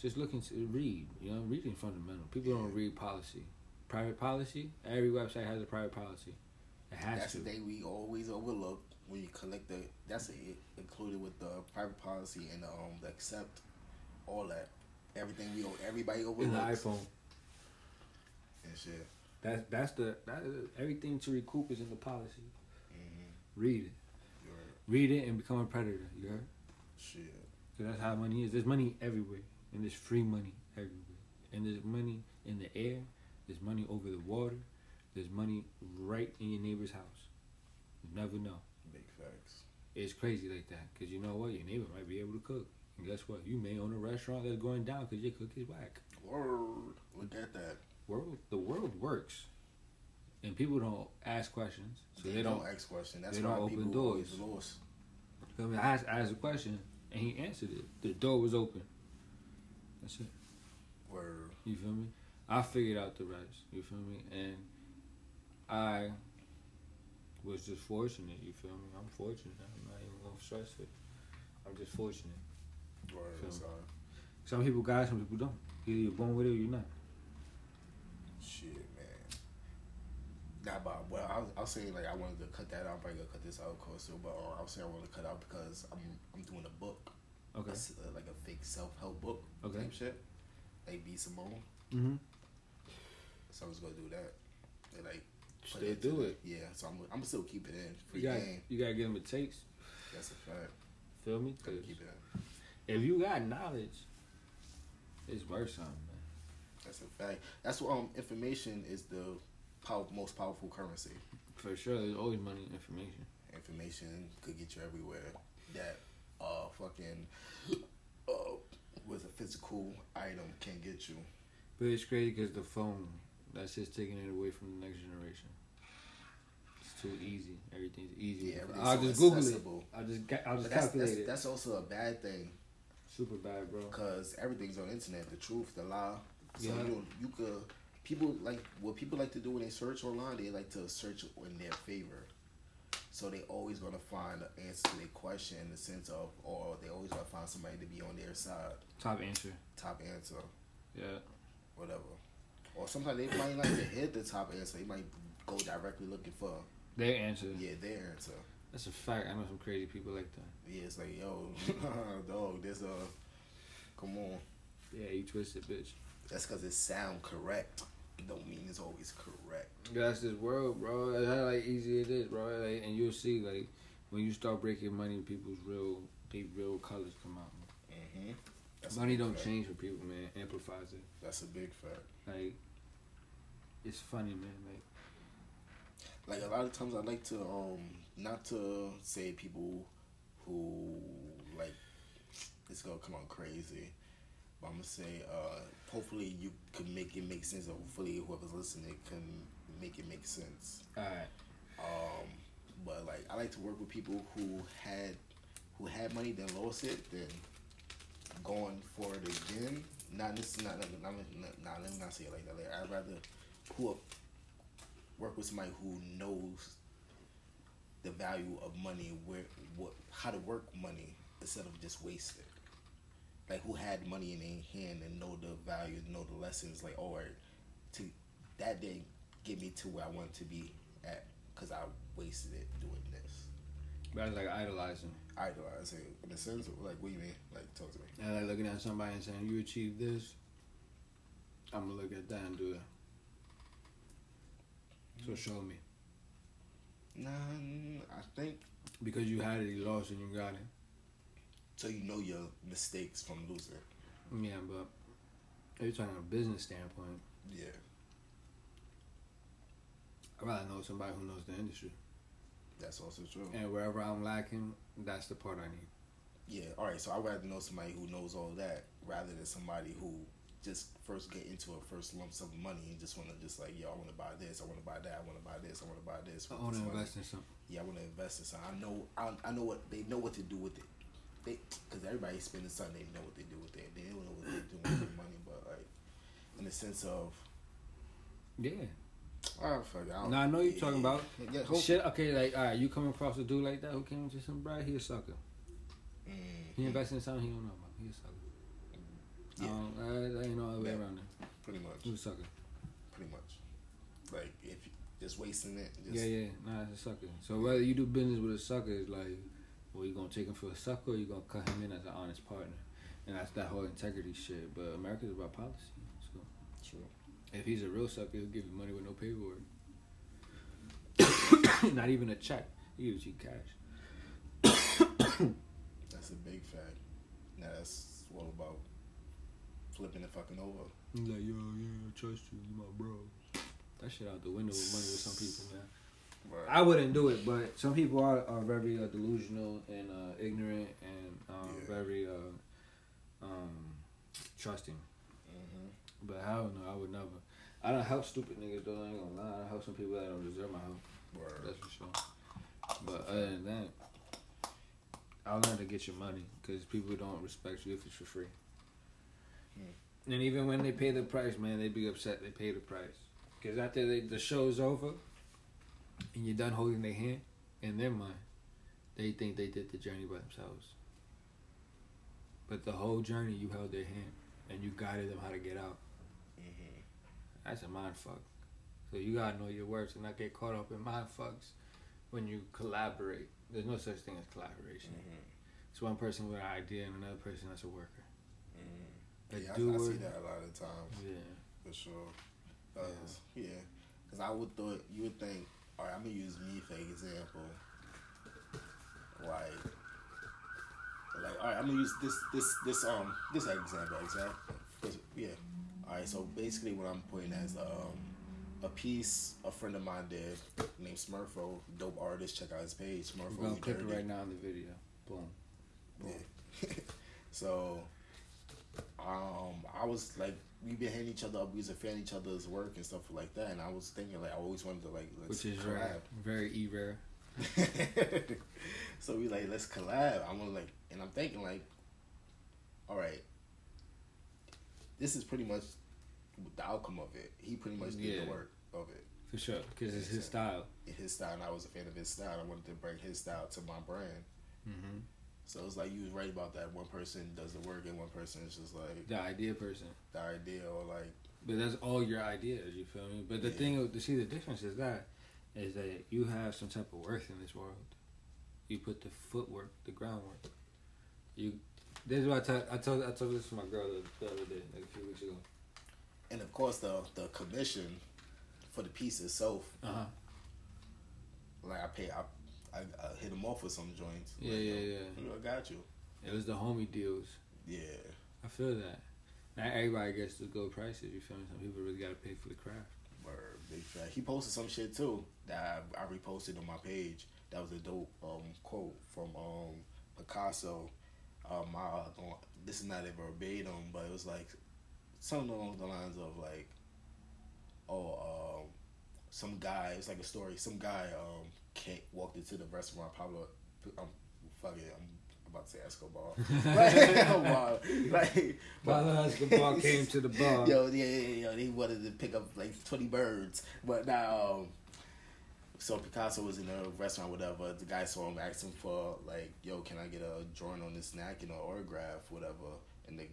just looking to read. You know, reading fundamental. People don't read policy. Private policy. Every website has a private policy. It has That's to. the thing we always overlook when you collect the. That's it included with the private policy and um the accept, all that, everything we everybody In the iPhone. and shit. That's that's the that is, everything to recoup is in the policy. Mm-hmm. Read it. Right. Read it and become a predator. You heard? shit. So that's how money is. There's money everywhere, and there's free money everywhere, and there's money in the air. There's money over the water. There's money right in your neighbor's house. You never know. Big facts. It's crazy like that, cause you know what? Your neighbor might be able to cook, and guess what? You may own a restaurant that's going down because your cook is whack. Word. Look at that. World, the world works, and people don't ask questions, so they, don't. ask questions. That's they don't open doors. lost. I mean, I asked, I asked a question, and he answered it. The door was open. That's it. Word. You feel me? I figured out the rest. You feel me? And I was just fortunate. You feel me? I'm fortunate. I'm not even gonna stress it. I'm just fortunate. Word. Sorry. Some people got, it, some people don't. Either you're born with it or you're not. Shit, man. Nah, but well, I was, I was saying like I wanted to cut that out. I'm probably gonna cut this out, of course. too, But uh, I was saying I want to cut out because I'm I'm doing a book, Okay. Uh, like a fake self help book, Okay. type shit. Like B Simone, Mm-hmm. so I was gonna do that. And like Still do it. Yeah, so I'm I'm still keep it in free You got game. you gotta give them a taste. That's a fact. Feel me? Gotta keep it in. If you got knowledge, it's worth something, man. That's a fact. That's what um information is the power, most powerful currency. For sure, there's always money in information. Information could get you everywhere. That uh fucking uh with a physical item can get you. But it's crazy because the phone, that's just taking it away from the next generation. It's too easy. Everything's easy. Yeah, everything's I'll so just Google accessible. it. I'll just I'll just But that's, calculate that's it. that's also a bad thing Super bad, bro. because everything's on the internet. The truth, the lie. So Yeah. you you could people like what people like to do when they search online. They like to search in their favor. So they always gonna find an answer to their question in the sense of, or they always gonna find somebody to be on their side. Top answer. Top answer, Yeah. whatever. Or sometimes they might like to hit the top answer. They might go directly looking for Their answer. yeah their answer. That's a fact. I know some crazy people like that. Yeah, it's like yo, dog. There's a come on. Yeah, you twisted, bitch. That's because it sound correct. It don't mean it's always correct. That's this world, bro. That's how like easy it is, bro. Like, and you'll see, like, when you start breaking money, people's real, they real colors come out. Mm-hmm. That's money don't fact. change for people, man. Amplifies it. That's a big fact. Like, it's funny, man. Like, Like a lot of times, I like to um not to say people who like it's gonna come out crazy, but I'm gonna say uh hopefully you can make it make sense. Or hopefully whoever's listening can make it make sense. all right, Um, but like I like to work with people who had who had money then lost it, then going for it again. Not this, not not not, not, not let me not say it like that. Like, I'd rather who work with somebody who knows the value of money, where what how to work money instead of just waste it. Like who had money in their hand and know the value, know the lessons. Like, oh, right, to that day get me to where I want to be at because I wasted it doing this. but it's like idolizing. Idolizing it in a sense of like, what do you mean? Like, talk to me. And like looking at somebody and saying, "You achieved this," I'm gonna look at that and do that. So mm. show me Nah, I think because you had it, you lost, and you got it. so. You know your mistakes from losing. Yeah, but if you're talking from a business standpoint, Yeah, I'd rather know somebody who knows the industry. that's also true. And wherever I'm lacking, that's the part I need. Yeah, all right. So I'd rather know somebody who knows all that rather than somebody who just first get into a first lump sum of money and just want to just like, yo, I want to buy this, I want to buy that, I want to buy this, I want to buy this. I want to invest in something. Yeah, I want to invest in something. I know, I, I know what they know what to do with it. They, because everybody spending something, they know what they do with it. They don't know what they do with their money, but like, in the sense of, Yeah. oh fuck, I don't. No, I know you're talking about. Yeah, Shit. Okay, like, all right, you come across a dude like that who came into some bread, he a sucker. Mm, He invested in something he don't know about. He a sucker. Yeah. Um, uh, ain't no other way Yeah. around there. pretty much, a sucker. pretty much. Like if you just wasting it, just Yeah, yeah, nah, it's a sucker. So whether you do business with a sucker, is like, well, you gonna take him for a sucker, or you gonna cut him in as an honest partner, and that's that whole integrity shit. But America's about policy. So True. if he's a real sucker, he'll give you money with no paperwork, not even a check. He gives you cash. That's a big fact. Now that's all about flipping it fucking over. He's like, yo, yeah, I trust you, you my bro. That shit out the window with money with some people, man. Right. I wouldn't do it, but some people are, are very uh, delusional and uh, ignorant and um, Yeah. very uh, um, trusting. hmm But hell no, I would never. I don't help stupid niggas though. I ain't gonna lie. I help some people that don't deserve my help. Word. That's for sure. But other than that, I learned to get your money because people don't respect you if it's for free. Hmm. And even when they pay the price, man, they be upset they pay the price. Because after they, the show's over and you're done holding their hand, in their mind, they think they did the journey by themselves. But the whole journey, you held their hand and you guided them how to get out. hmm That's a mind fuck. So you gotta know your words and not get caught up in mind fucks when you collaborate. There's no such thing as collaboration. hmm It's one person with an idea and another person that's a worker. A Yeah, I, I see that a lot of times Yeah. for sure. Cause, yeah, because I would thought you would think. All right, I'm gonna use me for example. Like, like all right, I'm gonna use this this this um this example example. 'Cause, Yeah, All right, so basically, what I'm putting as um, a piece a friend of mine did named Smurfo, dope artist. Check out his page, We're Smurfo. gonna We clip it right now in the video. Boom. Yeah. so, um, I was like, we've been hitting each other up. We was a fan of each other's work and stuff like that. And I was thinking, like, I always wanted to like, let's Which is collab. rare. Very e rare. so we like, let's collab. I'm gonna like, and I'm thinking like, all right, this is pretty much the outcome of it. He pretty much did Yeah. the work of it. For sure. Because it's his style. His style, and I was a fan of his style. I wanted to bring his style to my brand. Mm-hmm. So it's like you was right about that. One person does the work, and one person is just like The idea person. the idea, or like But that's all your ideas, you feel me? But the Yeah. thing to see the difference is that is that you have some type of worth in this world. You put the footwork, the groundwork. You this is what I told I told I told this to my girl the, the other day, like a few weeks ago. And of course, the the commission for the piece itself, Uh huh. like I pay, I, I, I hit him off with some joints. Yeah, Like, yeah, yo, yeah. I got you. It was the homie deals. Yeah, I feel that. Not everybody gets the good prices, you feel me? Some people really gotta pay for the craft. word, big fact. He posted some shit too that I, I reposted on my page. That was a dope um, quote from um, Picasso. Um, I this is not a verbatim, but it was like something along the lines of like, oh, um, some guy. It's like a story. Some guy um came, walked into the restaurant. Pablo, I'm fuck it. I'm about to say Escobar. like, wow. like Pablo Escobar came to the bar. Yo, yeah, yeah, yeah, he wanted to pick up like twenty birds, but now, um, so Picasso was in a restaurant, whatever. The guy saw him, asked him for like, "Yo, can I get a drawing on this napkin or autograph, whatever?" And the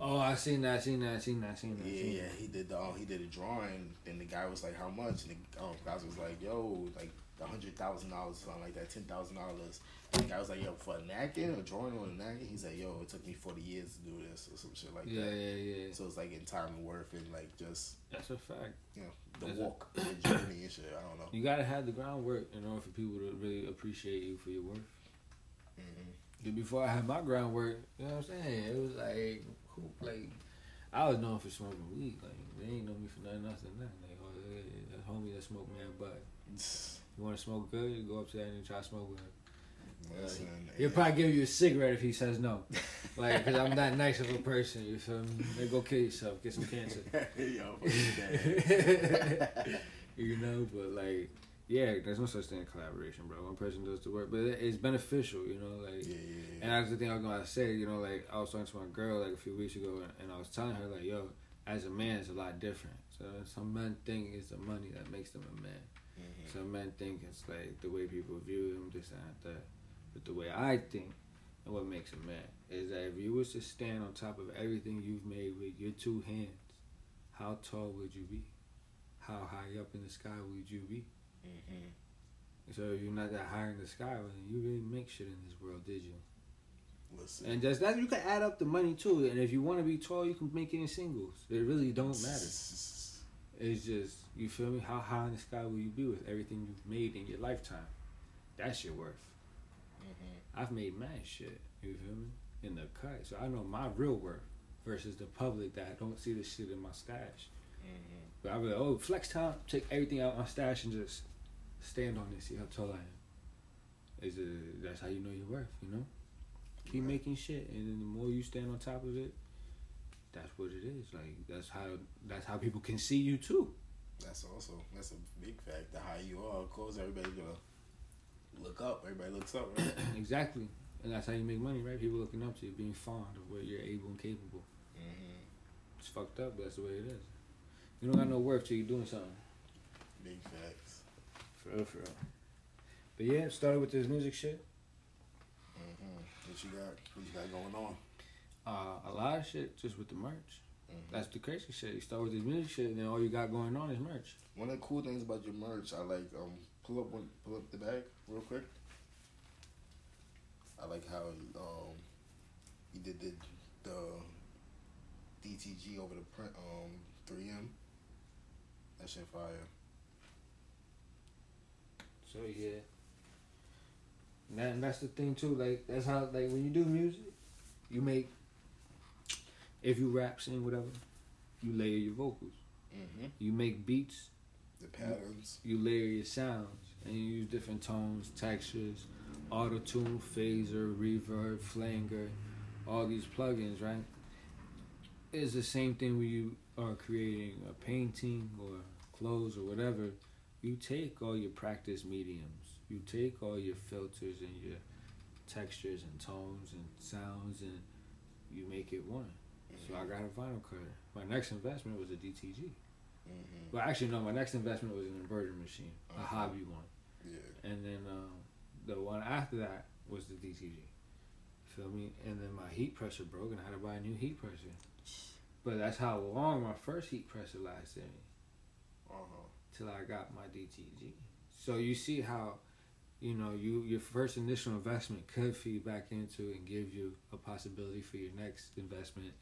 Oh, I seen that, I seen that, I seen that, I seen that. Yeah, seen yeah, that. he did the um, he did a drawing. Then the guy was like, "How much?" And the um, Picasso was like, "Yo, like a hundred thousand dollars, something like that, ten thousand dollars." The guy was like, "Yo, for a napkin, a drawing on a napkin?" He's like, "Yo, it took me forty years to do this, or some shit like Yeah, that." yeah, yeah. So it's like in time and worth and like just That's a fact. you know the That's walk, the journey and shit. I don't know. You gotta have the groundwork in order for people to really appreciate you for your work. hmm But Before I had my groundwork, you know what I'm saying? It was like, who, like, I was known for smoking weed. Like, they ain't know me for nothing else than that. Like, oh, yeah, yeah, that homie that smoke man, but you want to smoke good, you go up to that and try to smoke with him. Listen, He'll probably give you a cigarette if he says no. Like, because I'm that nice of a person, you feel me? Then go kill yourself, get some cancer. yo, you know, but like, yeah, there's no such thing as collaboration, bro. One person does the work, but it's beneficial, you know, like. that. yeah, yeah, And that's the thing I was gonna say, you know, like I was talking to my girl like a few weeks ago, and, and I was telling her like, yo, as a man, it's a lot different. So some men think it's the money that makes them a man. Mhm. Some men think it's like the way people view them, this and that. But the way I think, and what makes a man, is that if you was to stand on top of everything you've made with your two hands, how tall would you be? How high up in the sky would you be? Mhm. So you're not that high in the sky, well, then you didn't make shit in this world, did you? Listen, And just that you can add up the money too. And if you want to be tall, you can make it in singles. It really don't matter. It's just you feel me. How high in the sky will you be with everything you've made in your lifetime? That's your worth. Mhm. I've made mad shit. You feel me? In the cut, so I know my real worth versus the public that don't see the shit in my stash. Mhm. But I be like, oh, flex time. Take everything out my stash and just stand on it. See how tall I am. Is it? That's how you know your worth. You know. Keep Right. making shit, and then the more you stand on top of it, that's what it is. Like that's how that's how people can see you too. That's also that's a big fact. The higher you are, of course, everybody gonna look up. Everybody looks up, right? exactly, and that's how you make money, right? People looking up to you, being fond of what you're able and capable. hmm It's fucked up, but that's the way it is. You don't got no worth till you're doing something. For real, for real. But yeah, started with this music shit. hmm What you got? What you got going on? Uh, a lot of shit just with the merch. Mhm. That's the crazy shit. You start with this music shit, and then all you got going on is merch. One of the cool things about your merch, I like um pull up one pull up the bag real quick. I like how um you did the the DTG over the print um three M. That shit fire. So yeah. And, that, and that's the thing too. Like that's how like when you do music, you make. If you rap, sing, whatever, you layer your vocals. Mm-hmm. You make beats, The patterns. you layer your sounds, and you use different tones, textures, auto tune, phaser, reverb, flanger, all these plugins, right? It's the same thing when you are creating a painting or clothes or whatever. You take all your practice mediums, you take all your filters and your textures and tones and sounds, and you make it one. So I got a vinyl cutter. My next investment was a DTG. Mm-hmm. Well, actually, no. My next investment was an inverter machine, a Uh-huh. hobby one, Yeah. and then um, the one after that was the DTG. Feel me? And then my heat pressure broke, and I had to buy a new heat pressure. But that's how long my first heat pressure lasted me Uh-huh. Till I got my DTG. So you see how, you know, you your first initial investment could feed back into and give you a possibility for your next investment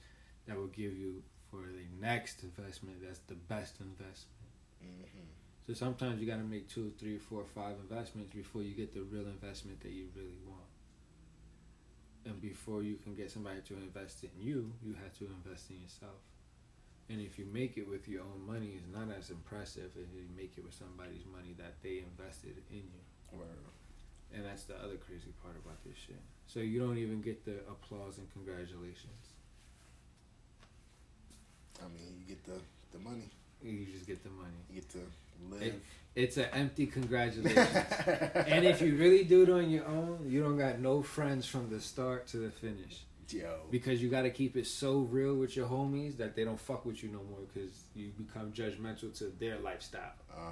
that will give you for the next investment that's the best investment. Mm-hmm. So sometimes you got to make two, three, four, five investments before you get the real investment that you really want. And before you can get somebody to invest in you, you have to invest in yourself. And if you make it with your own money, it's not as impressive as you make it with somebody's money that they invested in you. And that's the other crazy part about this shit. So you don't even get the applause and congratulations. I mean, you get the the money. You just get the money. You get to live. It's an empty congratulations. and if you really do it on your own, you don't got no friends from the start to the finish. Yo. Because you got to keep it so real with your homies that they don't fuck with you no more because you become judgmental to their lifestyle. Uh-huh.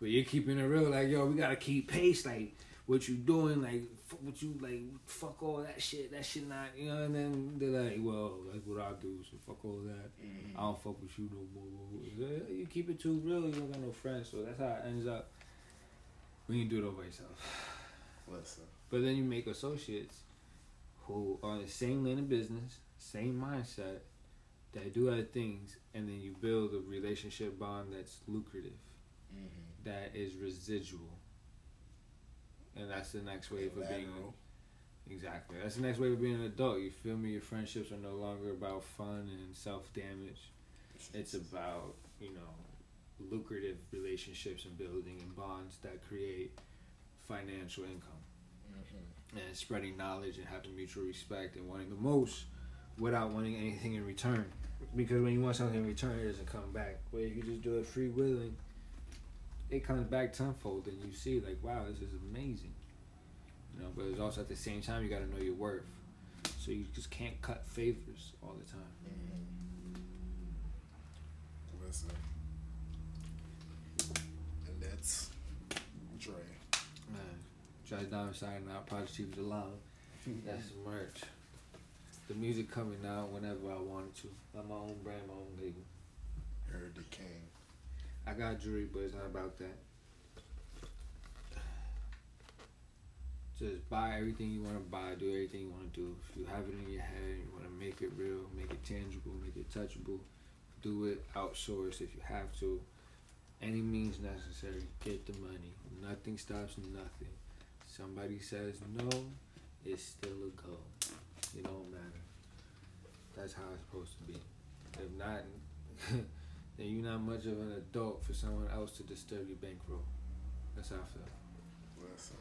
But you're keeping it real, like, yo, we got to keep pace. Like, what you doing, like, fuck what you, like, fuck all that shit. That shit not, you know, and then they're like, well, that's what I do, so fuck all that. Mhm. I don't fuck with you no more. You keep it too real, you don't got no friends, so that's how it ends up when you do it all by yourself. Listen. But then you make associates who are in the same lane of business, same mindset, that do other things, and then you build a relationship bond that's lucrative, Mm-hmm. that is residual. And that's the next wave of being exactly. That's the next wave of being an adult. You feel me? Your friendships are no longer about fun and self damage. It's about you know lucrative relationships and building and bonds that create financial income Mhm. And spreading knowledge and having mutual respect and wanting the most without wanting anything in return. Because when you want something in return, it doesn't come back. Where if you just do it free willing, it comes back tenfold, and you see like, wow, this is amazing. You know, but it's also at the same time you got to know your worth. So you just can't cut favors all the time. Listen. And that's Josh Diamond signing out. Positivity Alone. That's the merch. The music coming out whenever I wanted to. I'm my own brand, my own label. Heard the king. I got jewelry, but it's not about that. Just buy everything you want to buy, do everything you want to do. If you have it in your head, you want to make it real, make it tangible, make it touchable, do it. Outsource if you have to. Any means necessary. Get the money. Nothing stops nothing. Somebody says no, it's still a go. It don't matter. That's how it's supposed to be. If not, then you're not much of an adult for someone else to disturb your bankroll. That's how I feel. Listen.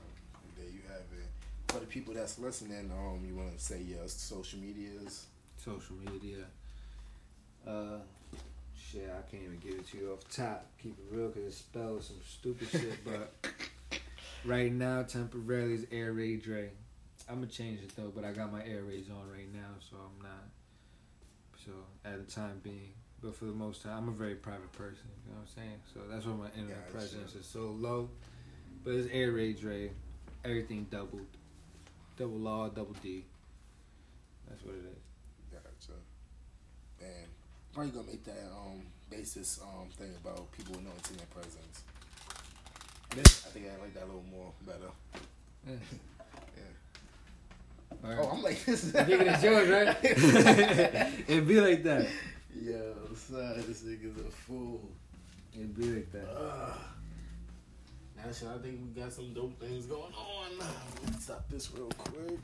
There you have it. For the people that's listening, um, you want to say your social medias? Social media. Uh, shit, I can't even give it to you off top. Keep it real because it spells some stupid shit. But right now, temporarily is Air Ray Dre. I'm gonna change it though, but I got my Air Rays on right now, so I'm not. So at the time being, but for the most time, I'm a very private person. You know what I'm saying? So that's why my internet Gotcha. presence is so low. But it's Air Ray Dre. Everything doubled, double law, double D. That's what it is. Gotcha. Man, how you gonna make that um basis um thing about people with no internet presence? I think I like that a little more better. Yeah. Yeah. Right. Oh, I'm like this. Thinking it's yours, right? It'd be like that. Yo, son, this nigga's a fool. It'd be like that. Ugh. Now, shit, I think we got some dope things going on. Let me stop this real quick.